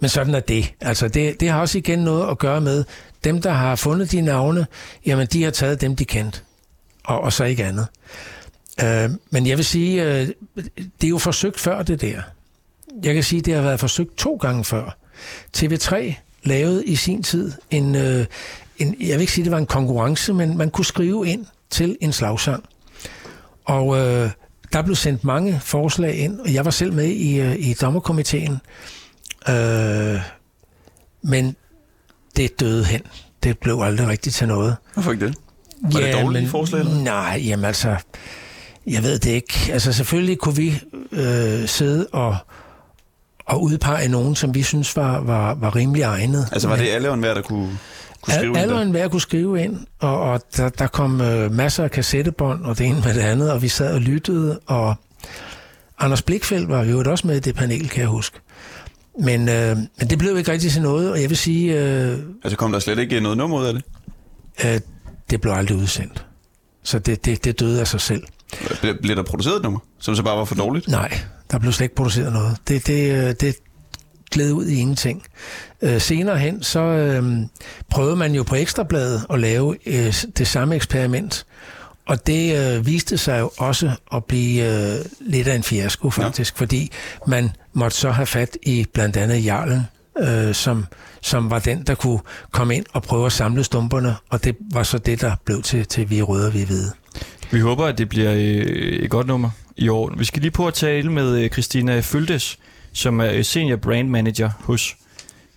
B: men sådan er det. Altså det. Det har også igen noget at gøre med, dem, der har fundet de navne, jamen de har taget dem, de kendte. Og, og så ikke andet. Øh, men jeg vil sige, øh, det er jo forsøgt før det der. Jeg kan sige, det har været forsøgt to gange før. TV3 lavede i sin tid en, øh, en, jeg vil ikke sige, det var en konkurrence, men man kunne skrive ind til en slagsang. Og øh, der blev sendt mange forslag ind, og jeg var selv med i, øh, i dommerkomiteen. Øh, men det døde hen. Det blev aldrig rigtigt til noget.
A: Hvorfor ikke det? Var det dårlige forslag, eller?
B: Nej, jamen altså, jeg ved det ikke. Altså selvfølgelig kunne vi øh, sidde og, og udpege nogen, som vi synes var, var, var rimelig egnet.
A: Altså var det alle og enhver, der kunne, kunne skrive
B: Al, alle
A: ind
B: enhver kunne skrive ind, og, og der, der kom øh, masser af kassettebånd, og det ene med det andet, og vi sad og lyttede, og Anders Blikfeldt var jo også med i det panel, kan jeg huske. Men, øh, men det blev ikke rigtig til noget, og jeg vil sige, øh?
A: Altså kom der slet ikke noget nummer ud af det?
B: øh, det blev aldrig udsendt. Så det, det, det døde af sig selv.
A: Ble- Blev der produceret et nummer, som så bare var for dårligt?
B: Nej, der blev slet ikke produceret noget. Det, det, øh, det gled ud i ingenting. Øh, senere hen, så øh, prøvede man jo på Ekstrabladet at lave øh, det samme eksperiment, og det øh, viste sig jo også at blive øh, lidt af en fiasko faktisk, ja. fordi man måtte så have fat i blandt andet Jarlen, øh, som, som var den, der kunne komme ind og prøve at samle stumperne, og det var så det, der blev til, til Vi røde og vi hvide.
C: Vi håber, at det bliver øh, et godt nummer i år. Vi skal lige på at tale med øh, Christina Føltes, som er senior brand manager hos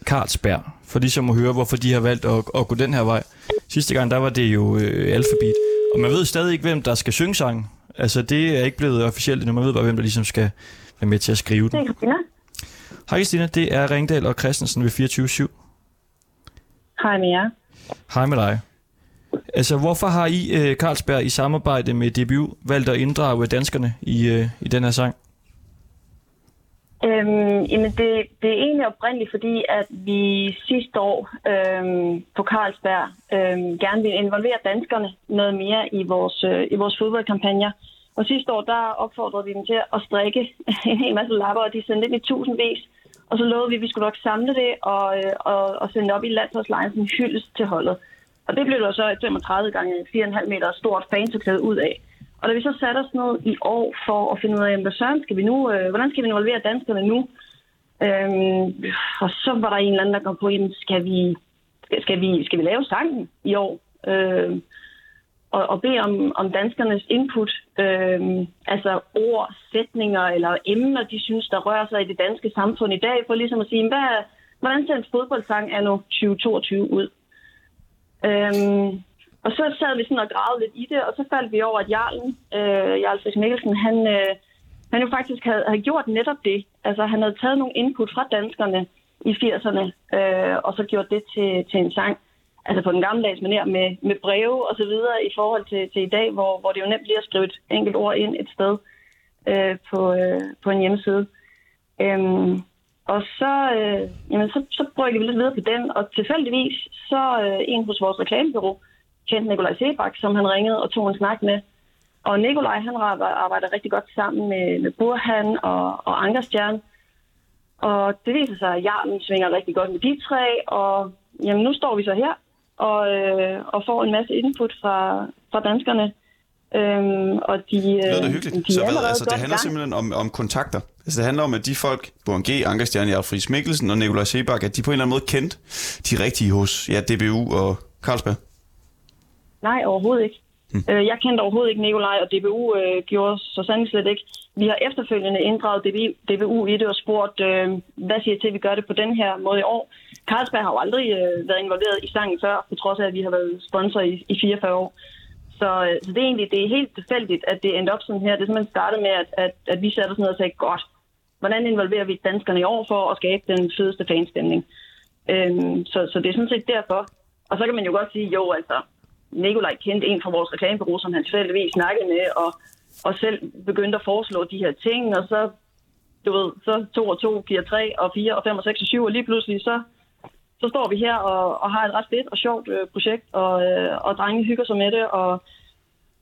C: Carlsberg, for ligesom at høre, hvorfor de har valgt at, at gå den her vej. Sidste gang, der var det jo øh, Alphabet. Og man ved stadig ikke, hvem der skal synge sangen. Altså, det er ikke blevet officielt endnu. Man ved bare, hvem der ligesom skal være med til at skrive den.
G: Christina.
C: Hej Christina, det er Ringdal og Christensen ved 24
G: Hej med jer.
C: Hej med dig. Altså, hvorfor har I, øh, Carlsberg, i samarbejde med DBU, valgt at inddrage danskerne i, øh, i den her sang?
G: Øhm, jamen det, det er egentlig oprindeligt, fordi at vi sidste år øhm, på Carlsberg øhm, gerne ville involvere danskerne noget mere i vores, øh, i vores fodboldkampagner. Og sidste år, der opfordrede vi dem til at strikke en hel masse lapper, og de sendte ind i tusindvis. Og så lovede vi, at vi skulle nok samle det og, øh, og, og sende det op i landsholdslejen som hyldest til holdet. Og det blev der så et 35 gange 4,5 meter stort fanseklæde ud af. Og da vi så satte os ned i år for at finde ud af, hvad søren skal vi nu, øh, hvordan skal vi involvere danskerne nu? Øhm, og så var der en eller anden, der kom på, jamen, skal vi, skal, vi, skal vi lave sangen i år? Øhm, og, og bede om, om danskernes input, øhm, altså ord, sætninger eller emner, de synes, der rører sig i det danske samfund i dag, for ligesom at sige, hvad, hvordan ser en fodboldsang er nu 2022 ud? Øhm, og så sad vi sådan og gravede lidt i det, og så faldt vi over, at Jarlen, øh, Jarl Friis Mikkelsen, han, øh, han jo faktisk havde, havde gjort netop det. Altså han havde taget nogle input fra danskerne i 80'erne, øh, og så gjort det til, til en sang. Altså på den gamle dags manér med, med breve og så videre i forhold til, til i dag, hvor, hvor det jo nemt bliver at skrive et enkelt ord ind et sted øh, på, øh, på en hjemmeside. Øhm, og så, øh, jamen, så, så brød vi lidt videre på den, og tilfældigvis så øh, en hos vores reklamebureau, kendte Nikolaj Sebak, som han ringede og tog en snak med. Og Nikolaj, han arbejder, rigtig godt sammen med, med Burhan og, og Ankerstjern. Og det viser sig, at Jarlen svinger rigtig godt med de tre, og jamen, nu står vi så her og, øh, og får en masse input fra, fra danskerne. Øhm, og de, øh,
A: Det lyder hyggeligt.
G: de
A: Så hvad, altså, det handler
G: gang.
A: simpelthen om, om kontakter. Altså, det handler om, at de folk, Boren G., Ankerstjerne, Jarl Friis Mikkelsen og Nikolaj Sebak, at de på en eller anden måde kendte de rigtige hos ja, DBU og Carlsberg.
G: Nej, overhovedet ikke. Mm. Øh, jeg kendte overhovedet ikke Nikolaj, og DBU øh, gjorde så sandelig slet ikke. Vi har efterfølgende inddraget DBU, DBU i det og spurgt, øh, hvad siger I til, at vi gør det på den her måde i år? Carlsberg har jo aldrig øh, været involveret i sangen før, på trods af, at vi har været sponsor i, i 44 år. Så, øh, så det er egentlig det er helt tilfældigt, at det endte op sådan her. Det er simpelthen startet med, at, at, at vi satte os ned og sagde, godt, hvordan involverer vi danskerne i år for at skabe den fedeste fanstemning? Øhm, så, så det er sådan set derfor. Og så kan man jo godt sige, jo altså, Nikolaj kendte en fra vores reklamebureau, som han tilfældigvis snakkede med, og, og selv begyndte at foreslå de her ting, og så, du ved, så to og to giver tre, og fire, og fem, og seks, og syv, og lige pludselig så, så står vi her og, og har et ret fedt og sjovt øh, projekt, og, øh, og drenge hygger sig med det, og,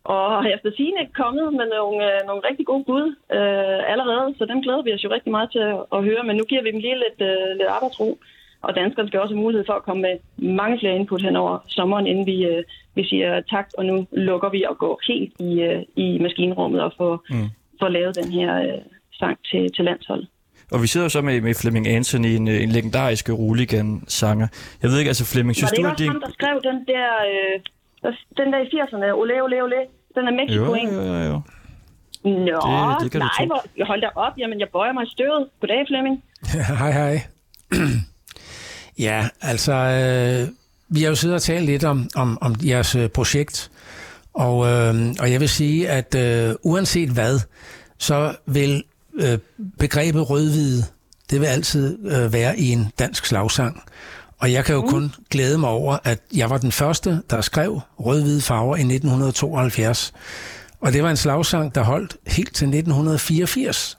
G: og har efter sine kommet med nogle, øh, nogle rigtig gode bud øh, allerede, så dem glæder vi os jo rigtig meget til at, at høre, men nu giver vi dem lige lidt, øh, lidt arbejdsro. Og danskerne skal også have mulighed for at komme med mange flere input hen over sommeren, inden vi, øh, vi siger tak, og nu lukker vi og går helt i, øh, i maskinrummet og får, mm. får lavet den her øh, sang til, til landsholdet.
C: Og vi sidder jo så med, med Flemming Anthony, en, en legendarisk Roligan-sanger. Jeg ved ikke, altså Flemming, synes
G: Var det
C: du,
G: ikke også ham, der skrev den der, øh, den der i 80'erne, ole, ole, ole? Den er Mexico,
C: Jo,
G: ikke?
C: jo, jo, jo.
G: Nå,
C: Det- det kan du
G: nej, hvor, hold da op. Jamen, jeg bøjer mig i støvet. Goddag, Flemming.
B: hej, hej. ja, altså, øh, vi har jo siddet og talt lidt om, om, om jeres øh, projekt, og, øh, og jeg vil sige, at øh, uanset hvad, så vil øh, begrebet rødhvide, det vil altid øh, være i en dansk slagsang. Og jeg kan jo mm. kun glæde mig over, at jeg var den første, der skrev rød-hvide farver i 1972. Og det var en slagsang, der holdt helt til 1984.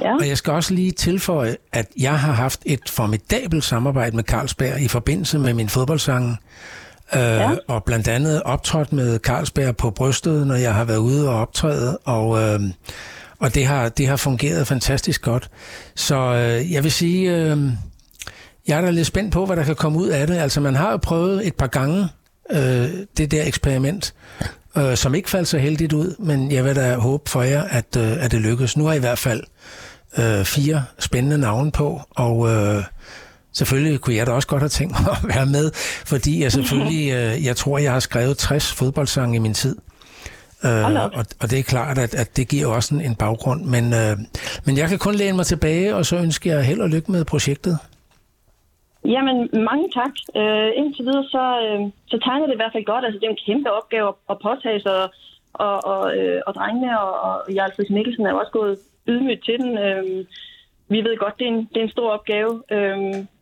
G: Ja.
B: Og jeg skal også lige tilføje, at jeg har haft et formidabelt samarbejde med Carlsberg i forbindelse med min fodboldsange. Øh, ja. Og blandt andet optrådt med Carlsberg på brystet, når jeg har været ude og optræde. Og, øh, og det, har, det har fungeret fantastisk godt. Så øh, jeg vil sige, øh, jeg er da lidt spændt på, hvad der kan komme ud af det. Altså man har jo prøvet et par gange øh, det der eksperiment, øh, som ikke faldt så heldigt ud, men jeg vil da håbe for jer, at, øh, at det lykkes. Nu har I i hvert fald øh, fire spændende navne på, og øh, selvfølgelig kunne jeg da også godt have tænkt mig at være med, fordi jeg selvfølgelig, øh, jeg tror, jeg har skrevet 60 fodboldsange i min tid. Øh, og, og det er klart, at, at det giver også en, en baggrund, men, øh, men jeg kan kun læne mig tilbage, og så ønsker jeg held og lykke med projektet.
G: Jamen, mange tak. Øh, indtil videre, så, øh, så tegner det i hvert fald godt. Altså, det er en kæmpe opgave at, påtage sig, og, og, øh, og drengene og, og Jarl Friis Mikkelsen er jo også gået ydmygt til den. Øh, vi ved godt, det er en, det er en stor opgave. Øh,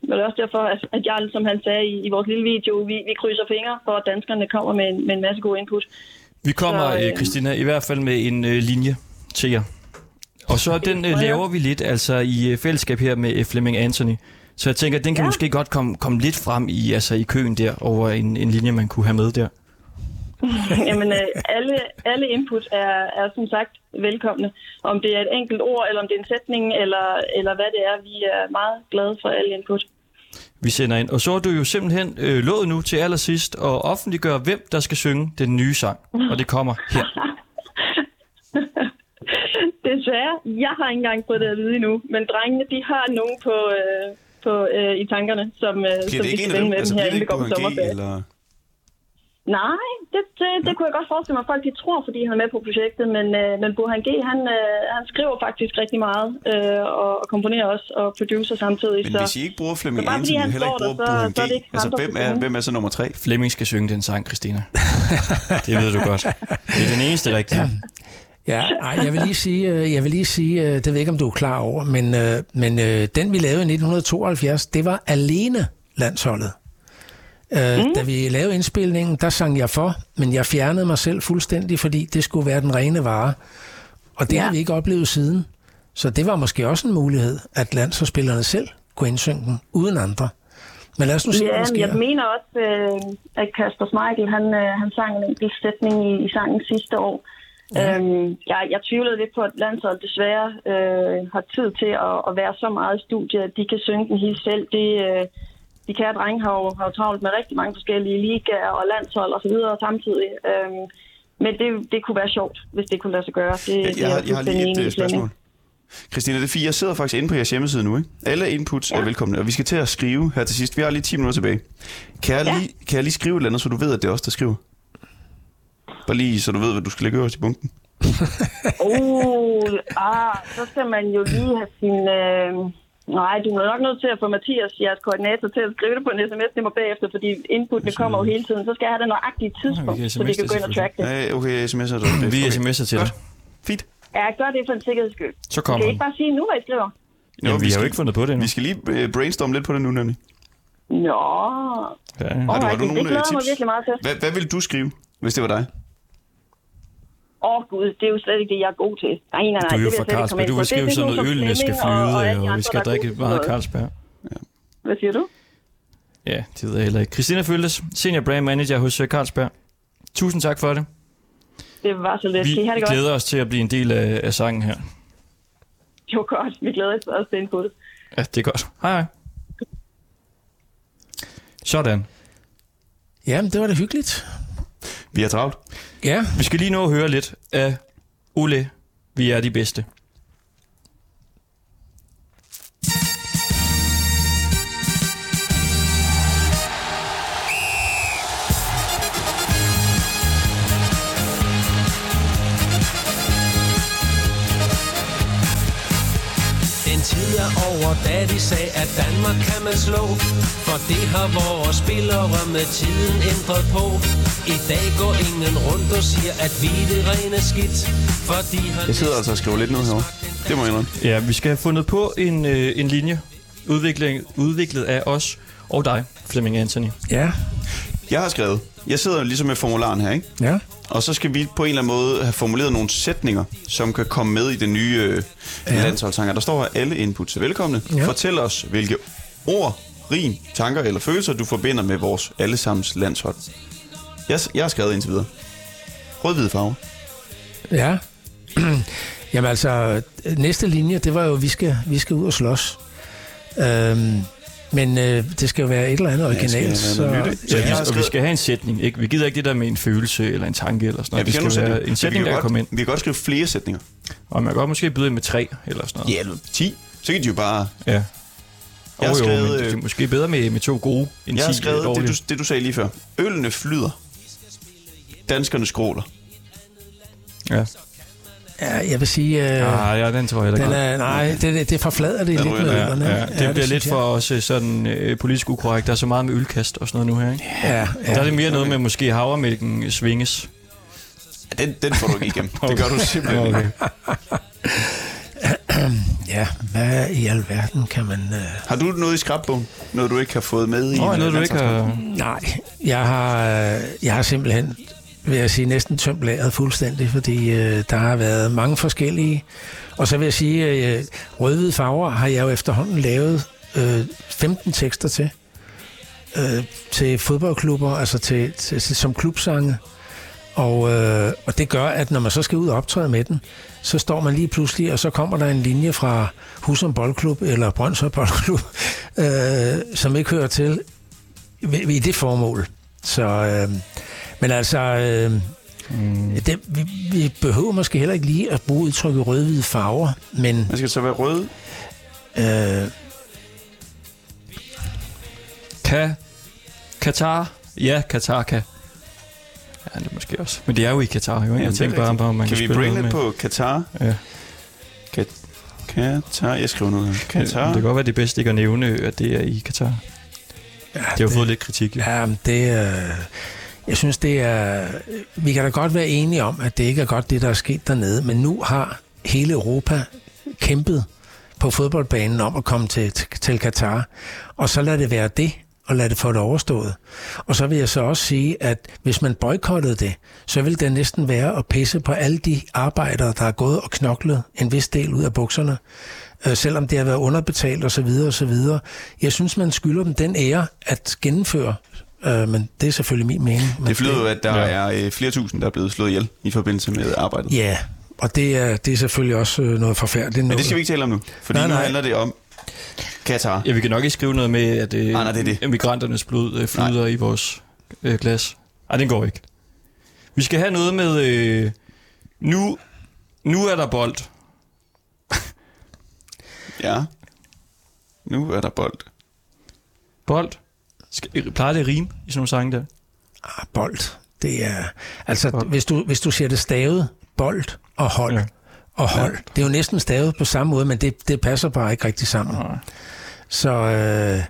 G: men det er også derfor, at, at Jarl, som han sagde i, i vores lille video, vi, vi krydser fingre for, at danskerne kommer med en, med en masse god input.
C: Vi kommer,
G: Så,
C: så,
G: øh,
C: øh, Christina, i hvert fald med en øh, linje til jer. Og så den øh, laver vi lidt altså i øh, fællesskab her med øh, Flemming Anthony. Så jeg tænker, den kan
G: Ja.
C: ja. måske godt komme, komme lidt frem i, altså i køen der, over en, en linje, man kunne have med der.
G: Jamen, øh, alle, alle input er, er som sagt velkomne. Om det er et enkelt ord, eller om det er en sætning, eller, eller hvad det er. Vi er meget glade for alle input.
C: Vi sender ind. Og så er du jo simpelthen øh, lovet nu til allersidst at offentliggøre, hvem der skal synge den nye sang. Og det kommer her.
G: Desværre, jeg har ikke engang fået det at vide endnu, men drengene, de har nogen på, øh, på, øh, i tankerne, som, øh, som vi skal vende med
A: Altså,
G: dem her, inden vi
A: ikke
G: går på
A: G,
G: sommerferie.
A: eller...
G: Nej, det, det, det kunne jeg godt forestille mig, at folk de tror, fordi han er med på projektet, men, øh, men Burhan G, han, øh, han skriver faktisk rigtig meget, øh, og, og komponerer også, og producer samtidig.
A: Men
G: så,
A: hvis I ikke bruger Flemming
G: så
A: Anthony,
G: han
A: heller ikke bruger
G: der, så-
A: Burhan
G: så er det
A: G,
G: ikke
A: altså hvem er, hvem er så nummer tre?
C: Flemming skal synge den sang, Christina. det ved du godt. Det er den eneste rigtige.
B: Ja, ej, jeg vil lige sige, øh, jeg vil lige sige, øh, det ved jeg ikke, om du er klar over, men, øh, men den vi lavede i 1972, det var alene landsholdet. Mm. Da vi lavede indspilningen, der sang jeg for, men jeg fjernede mig selv fuldstændig, fordi det skulle være den rene vare. Og det ja. Har vi ikke oplevet siden. Så det var måske også en mulighed, at landsholdsspillerne selv kunne indsynge den, uden andre. Men lad os nu se,
G: Ja,
B: hvad der
G: jeg mener også, at Kasper Smeichel, han, han sang en enkelt sætning i, i sangen sidste år. Ja. Øhm, jeg, jeg tvivlede lidt på, at landsholdet desværre øh, har tid til at, at være så meget i studiet, at de kan synge den helt selv. Det, øh, de kære drenge har jo, har jo travlt med rigtig mange forskellige ligaer og landshold osv. samtidig. Øhm, men det, det kunne være sjovt, hvis det kunne lade sig gøre. Det,
A: Jeg,
G: det
A: jeg,
G: er
A: har, jeg har
G: fuldstændig
A: lige et øh, spørgsmål. Christina, det er fire. Jeg sidder faktisk inde på jeres hjemmeside nu, ikke? Alle inputs ja. er velkomne, og vi skal til at skrive her til sidst. Vi har lige 10 minutter tilbage. Kan jeg,
G: Ja.
A: lige, kan jeg lige skrive et eller andet, så du ved, at det er os, der skriver? Bare lige, så du ved, hvad du skal lægge øverst i bunken.
G: Uh, ah, så skal man jo lige have sin... Øh... Nej, du er nok nødt til at få Mathias, jeres koordinator, til at skrive det på en sms-nummer bagefter, fordi inputtene kommer jo hele tiden. Så skal jeg have det nøjagtige tidspunkt,
C: vi kan
G: så vi
C: sms
G: kan gå ind og track det.
A: Ja, okay, sms'er du.
C: Vi
A: okay.
C: sms'er til dig.
A: Fint.
G: Ja, gør det for en sikkerheds skyld.
C: Så
G: Kan
C: kommer
G: I
C: han.
G: ikke bare sige nu, hvad I skriver?
C: Jamen, vi har jo
A: skal-
C: ikke fundet på det endnu.
A: Vi skal lige øh, brainstorme lidt på det nu, nemlig.
G: Nå,
C: Ja,
A: Har du- har du nogle,
G: det glæder
A: øh,
G: jeg mig
A: tips?
G: virkelig meget til.
A: Hvad, hvad vil du skrive, hvis det var dig?
G: Åh oh, gud, det er jo slet ikke det, jeg er god til. Nej, nej, nej.
C: du er jo
G: det
C: fra
G: jeg
C: Carlsberg. Du vil
G: Det-
C: skrive
G: det er
C: sådan
G: sådan
C: noget,
G: som
C: ølene skal
G: Flemming og- og
C: flyde, og vi skal drikke meget. Carlsberg.
G: Hvad siger du?
C: Ja, det ved jeg heller ikke. Christina Føltes, Senior Brand Manager hos øh, Carlsberg. Tusind tak for det.
G: Det var så lidt.
C: Vi
G: det godt?
C: glæder os til at blive en del af, af sangen her.
G: Det var godt. Vi glæder os også til input.
C: Ja, det er godt. Hej hej. Sådan.
B: Jamen, det var da hyggeligt.
A: Vi har travlt.
B: Ja,
C: Vi skal lige nå at høre lidt af Ole. Vi er de bedste.
E: Over, da de sagde, at Danmark kan man slå. For det har vores spillere med tiden ændret på. I dag går ingen rundt og siger, at vi er det rene skidt. For de har
A: Jeg sidder altså og skriver lidt ned herovre. Det må jeg indrømme.
C: Ja, vi skal have fundet på en, øh, en linje, udvikling, udviklet af os og dig, Flemming Anthony.
B: ja,
A: Jeg har skrevet. Jeg sidder ligesom med formularen her, ikke?
B: ja.
A: Og så skal vi på en eller anden måde have formuleret nogle sætninger, som kan komme med i den nye øh, ja. landsholdssanger. Der står her alle inputs er velkomne. Ja. Fortæl os, hvilke ord, rim, tanker eller følelser, du forbinder med vores allesammens landshold. Jeg, jeg har skrevet indtil videre. Rød-hvid farve.
B: Ja. Jamen altså, næste linje, det var jo, vi skal, vi skal ud og slås. Øhm, men øh, det skal jo være et eller andet originalt.
A: nyt,
C: Så
A: Ja,
C: vi,
A: jeg har
C: og vi
A: skrevet-
C: skal have en sætning, ikke? Vi gider ikke det der med en følelse eller en tanke eller sådan noget.
A: vi
C: det skal være en sætning,
A: vi
C: der
A: kan
C: kan komme
A: godt,
C: ind.
A: Vi kan godt skrive flere sætninger.
C: Og man kan godt måske byde ind med tre eller sådan noget.
A: Ja, eller 10. Så kan de jo bare...
C: Ja.
A: Jeg har
C: Jo, jo,
A: skrevet,
C: men det
A: øh,
C: er måske bedre med, med to gode end
A: Jeg har
C: 10
A: skrevet
C: dårlige.
A: det du, det, du sagde lige før. Ølene flyder. Danskerne skråler.
C: Ja.
B: Ja, jeg vil sige... Øh,
C: Ah, ja, den tror jeg, der
B: den er, nej, det, det forflader det lidt
A: ryger
B: med.
C: Ja,
B: ølerne.
C: ja, det bliver
B: synes
C: lidt for os øh, sådan øh, politisk ukorrekt. Der er så meget med ølkast og sådan noget nu her, ikke?
B: Ja, ja.
C: Der er det mere noget med, måske havremælken svinges.
A: Ja, Den, den får du ikke igennem. Det gør du simpelthen ikke.
B: ja, hvad i alverden kan man... Øh...
A: Har du noget i skrabbogen? Noget, du ikke har fået med i?
C: Nå, noget du ikke har...
B: Nej, jeg har, øh, jeg har simpelthen, vil jeg sige, næsten tømt lageret fuldstændig, fordi øh, der har været mange forskellige. Og så vil jeg sige, øh, rødhvide farver har jeg jo efterhånden lavet øh, 15 tekster til. Øh, til fodboldklubber, altså til, til, til, som klubsange. Og, øh, og det gør, at når man så skal ud og optræde med den, så står man lige pludselig, og så kommer der en linje fra Husum Boldklub eller Brøndshøj Boldklub, øh, som ikke hører til i det formål. Så, øh, men altså, øh, mm. det, vi, vi behøver måske heller ikke lige at bruge udtrykket rød-hvide farver, men
A: Man skal så være rød.
B: øh,
C: Ka... Katar. Ja, Katar kan. Ja, det måske også. Men det er jo i Katar, jo. Ikke?
A: Jamen,
C: Jeg
A: er
C: tænker bare,
A: rigtigt.
C: om man
A: Kan
C: kan,
A: vi
C: spille noget
A: lidt på Katar?
C: Ja.
A: Kat- Katar? Jeg skriver noget her.
C: Det,
A: Katar?
C: det kan godt være det bedste ikke at nævne, at det er i Katar.
B: ja,
C: Det har jo fået lidt kritik, jo.
B: Ja, men det er... Jeg synes, det er... Vi kan da godt være enige om, at det ikke er godt, det der er sket dernede, men nu har hele Europa kæmpet på fodboldbanen om at komme til, til, Katar, og så lad det være det, og lad det få det overstået. Og så vil jeg så også sige, at hvis man boykottede det, så vil det næsten være at pisse på alle de arbejdere, der har gået og knoklet en vis del ud af bukserne, øh, selvom det har været underbetalt osv. osv. Jeg synes, man skylder dem den ære at gennemføre, øh, men det er selvfølgelig min mening. Men
A: Det flyder jo, at der er øh, flere tusind, der er blevet slået ihjel i forbindelse med arbejdet.
B: Ja, og det er, det er selvfølgelig også øh, noget forfærdeligt.
A: Men det skal vi ikke tale om nu, fordi
B: Nej,
A: nu
B: nej.
A: handler det om Katar.
C: Ja, vi kan nok ikke skrive noget med, at øh,
A: Nej, nej, det er det.
C: migranternes blod øh, flyder i vores øh, glas. Nej, den går ikke. Vi skal have noget med... Øh, nu, nu er der bold.
A: Ja. Nu er der bold.
C: Bold. Skal, plejer det at rime i sådan nogle sange der?
B: Ah, bold. Det er, altså, hvis du, hvis du ser det stavet, bold og hold,
C: Ja.
B: ja. og hold, det er jo næsten stavet på samme måde, men det, det passer bare ikke rigtig sammen.
C: Nej.
B: Så øh,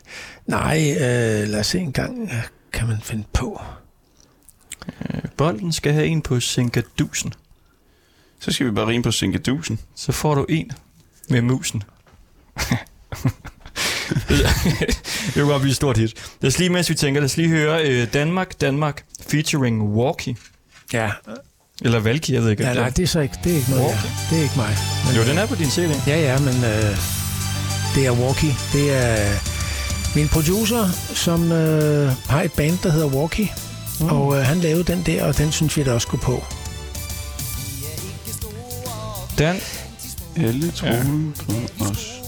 B: nej, øh, lad os se en gang, kan man finde på.
C: Bolden skal have en på Sinkadusen.
A: Så skal vi bare rime på Sinkadusen.
C: Så får du en med musen. det kunne godt blive et stort hit. Lad os lige, mens vi tænker, lad os lige høre øh, Danmark, Danmark featuring Walkie.
B: Ja,
C: Eller Valky, jeg ved ikke.
B: ja nej,
C: det
B: er så ikke, det er ikke noget,
C: Walkie.
B: det er ikke mig. Men.
C: Jo, den er på din CD.
B: Ja, ja, men øh, det er Walkie. Det er min producer, som øh, har et band, der hedder Walkie. Mm. Og øh, han lavede den der, og den synes vi da også skulle på.
C: Dan,
A: Alle troen på os.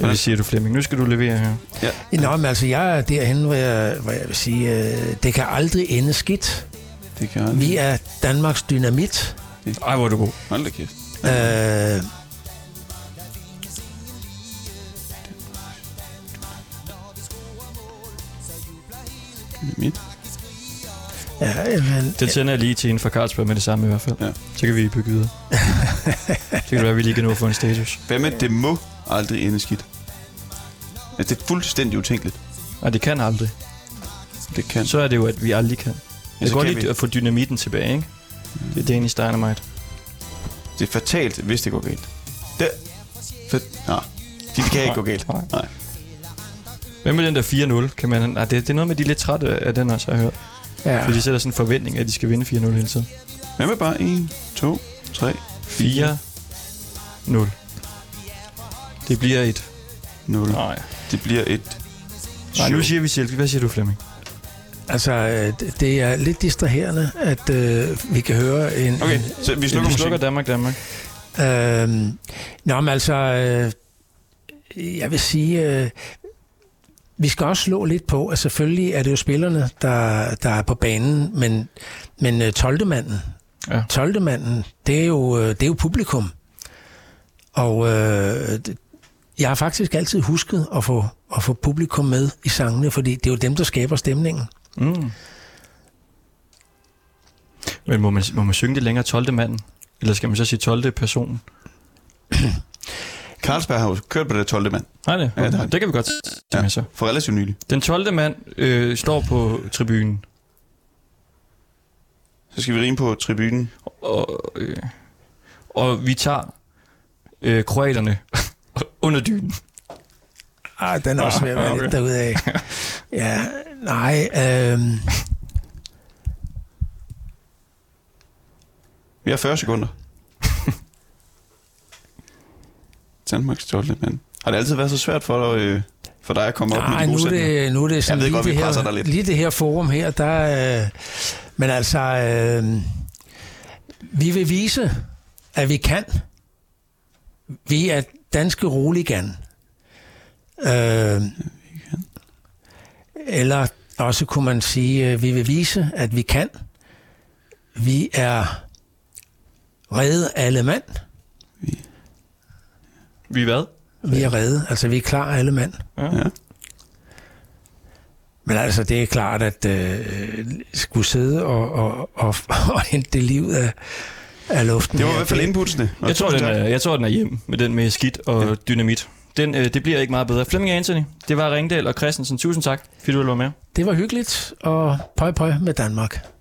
C: Ja. hvad siger du, Flemming? Nu skal du levere her.
B: Nå, men altså, jeg er derhen, hvor jeg, hvor jeg vil sige, øh, det kan aldrig ende skidt.
A: Det kan aldrig.
B: Vi er Danmarks dynamit.
C: Ej, hvor er du god.
A: Hold da kæft.
B: Øh,
A: Mit.
B: ja, men,
C: Den sender jeg lige til en fra Carlsberg med det samme i hvert fald.
A: Ja.
C: Så kan vi bygge videre. så kan det være, at vi lige kan nå at få en status.
A: Hvad med, det må aldrig ende skidt? Altså, det er fuldstændig utænkeligt.
C: Nej, det kan aldrig.
A: Det kan.
C: Så er det jo, at vi aldrig kan. Kan godt
A: kan
C: lide
A: vi.
C: at få dynamitten tilbage, ikke? Det er Danish Dynamite.
A: Det er fatalt, hvis det går galt. Det... For... Nej, det kan ikke gå galt.
C: Nej.
A: Nej.
C: Hvad med den der 4-0? Kan man, nej, det, det er noget med, de er lidt trætte af den også, har jeg hørt.
B: ja.
C: For de sætter sådan en forventning, at de skal vinde 4-0 hele tiden.
A: Hvad med bare 1, 2, 3,
C: 4-0. Det bliver et.
A: 0.
C: Nej.
A: Det bliver et...
C: Nej, nu siger vi selv. Hvad siger du, Flemming?
B: Altså, øh, det- er lidt distraherende, at øh, vi kan høre en...
A: Okay, så vi slukker
C: Vi
A: musikken.
C: slukker Danmark, Danmark.
B: Øhm, nå, men altså, øh, jeg vil sige, øh, vi skal også slå lidt på, at selvfølgelig er det jo spillerne, der, der er på banen, men, men øh, 12. manden,
C: Ja.
B: 12. manden, det er jo, øh, det er jo publikum. Og øh, jeg har faktisk altid husket at få, at få publikum med i sangene, fordi det er jo dem, der skaber stemningen.
C: Mm. Men må man, må man synge det længere 12. manden? Eller skal man så sige 12. personen?
A: Carlsberg har jo kørt på det 12. mand.
C: Nej, det,
A: Ja,
C: ja,
A: det
C: kan vi godt
A: Ja.
C: ja. så.
A: For relativt nylig.
C: Den 12. mand øh, står på tribunen.
A: Så skal vi rime på tribunen.
C: Og, øh, og vi tager øh, kroaterne under dynen.
B: Ah, den er også ved at være
C: Okay.
B: lidt derude af. Ja, nej, øh,
A: Vi har 40 sekunder. Danmarks 12. mand. Har det altid været så svært for dig, øh, for dig at komme op
B: Nej,
A: i de
B: nu er
A: gode
B: det, nu er det sådan
A: Jeg ved
B: lige,
A: godt, vi
B: det her,
A: dig lidt.
B: lige det her forum her, der... Øh, men altså, øh, vi vil vise, at vi kan. Vi er danske roligan. Øh, eller også kunne man sige, at vi vil vise, at vi kan. Vi er redde alle mand.
C: Vi er hvad?
B: Vi er redde, altså vi er klar alle mand.
C: Ja.
A: Ja.
B: Men altså, det er klart, at øh, skulle sidde og, og, og, og hente det liv af, af luften.
A: Det var i hvert fald indputsende. Og
C: Jeg tror, den er, jeg tror, den er hjem med den med skidt og ja. dynamit. Den, øh, det bliver ikke meget bedre. Flemming Anthony, det var Ringdal og Christensen. Tusind tak, fordi du være med.
B: Det var hyggeligt, og pøj pøj med Danmark.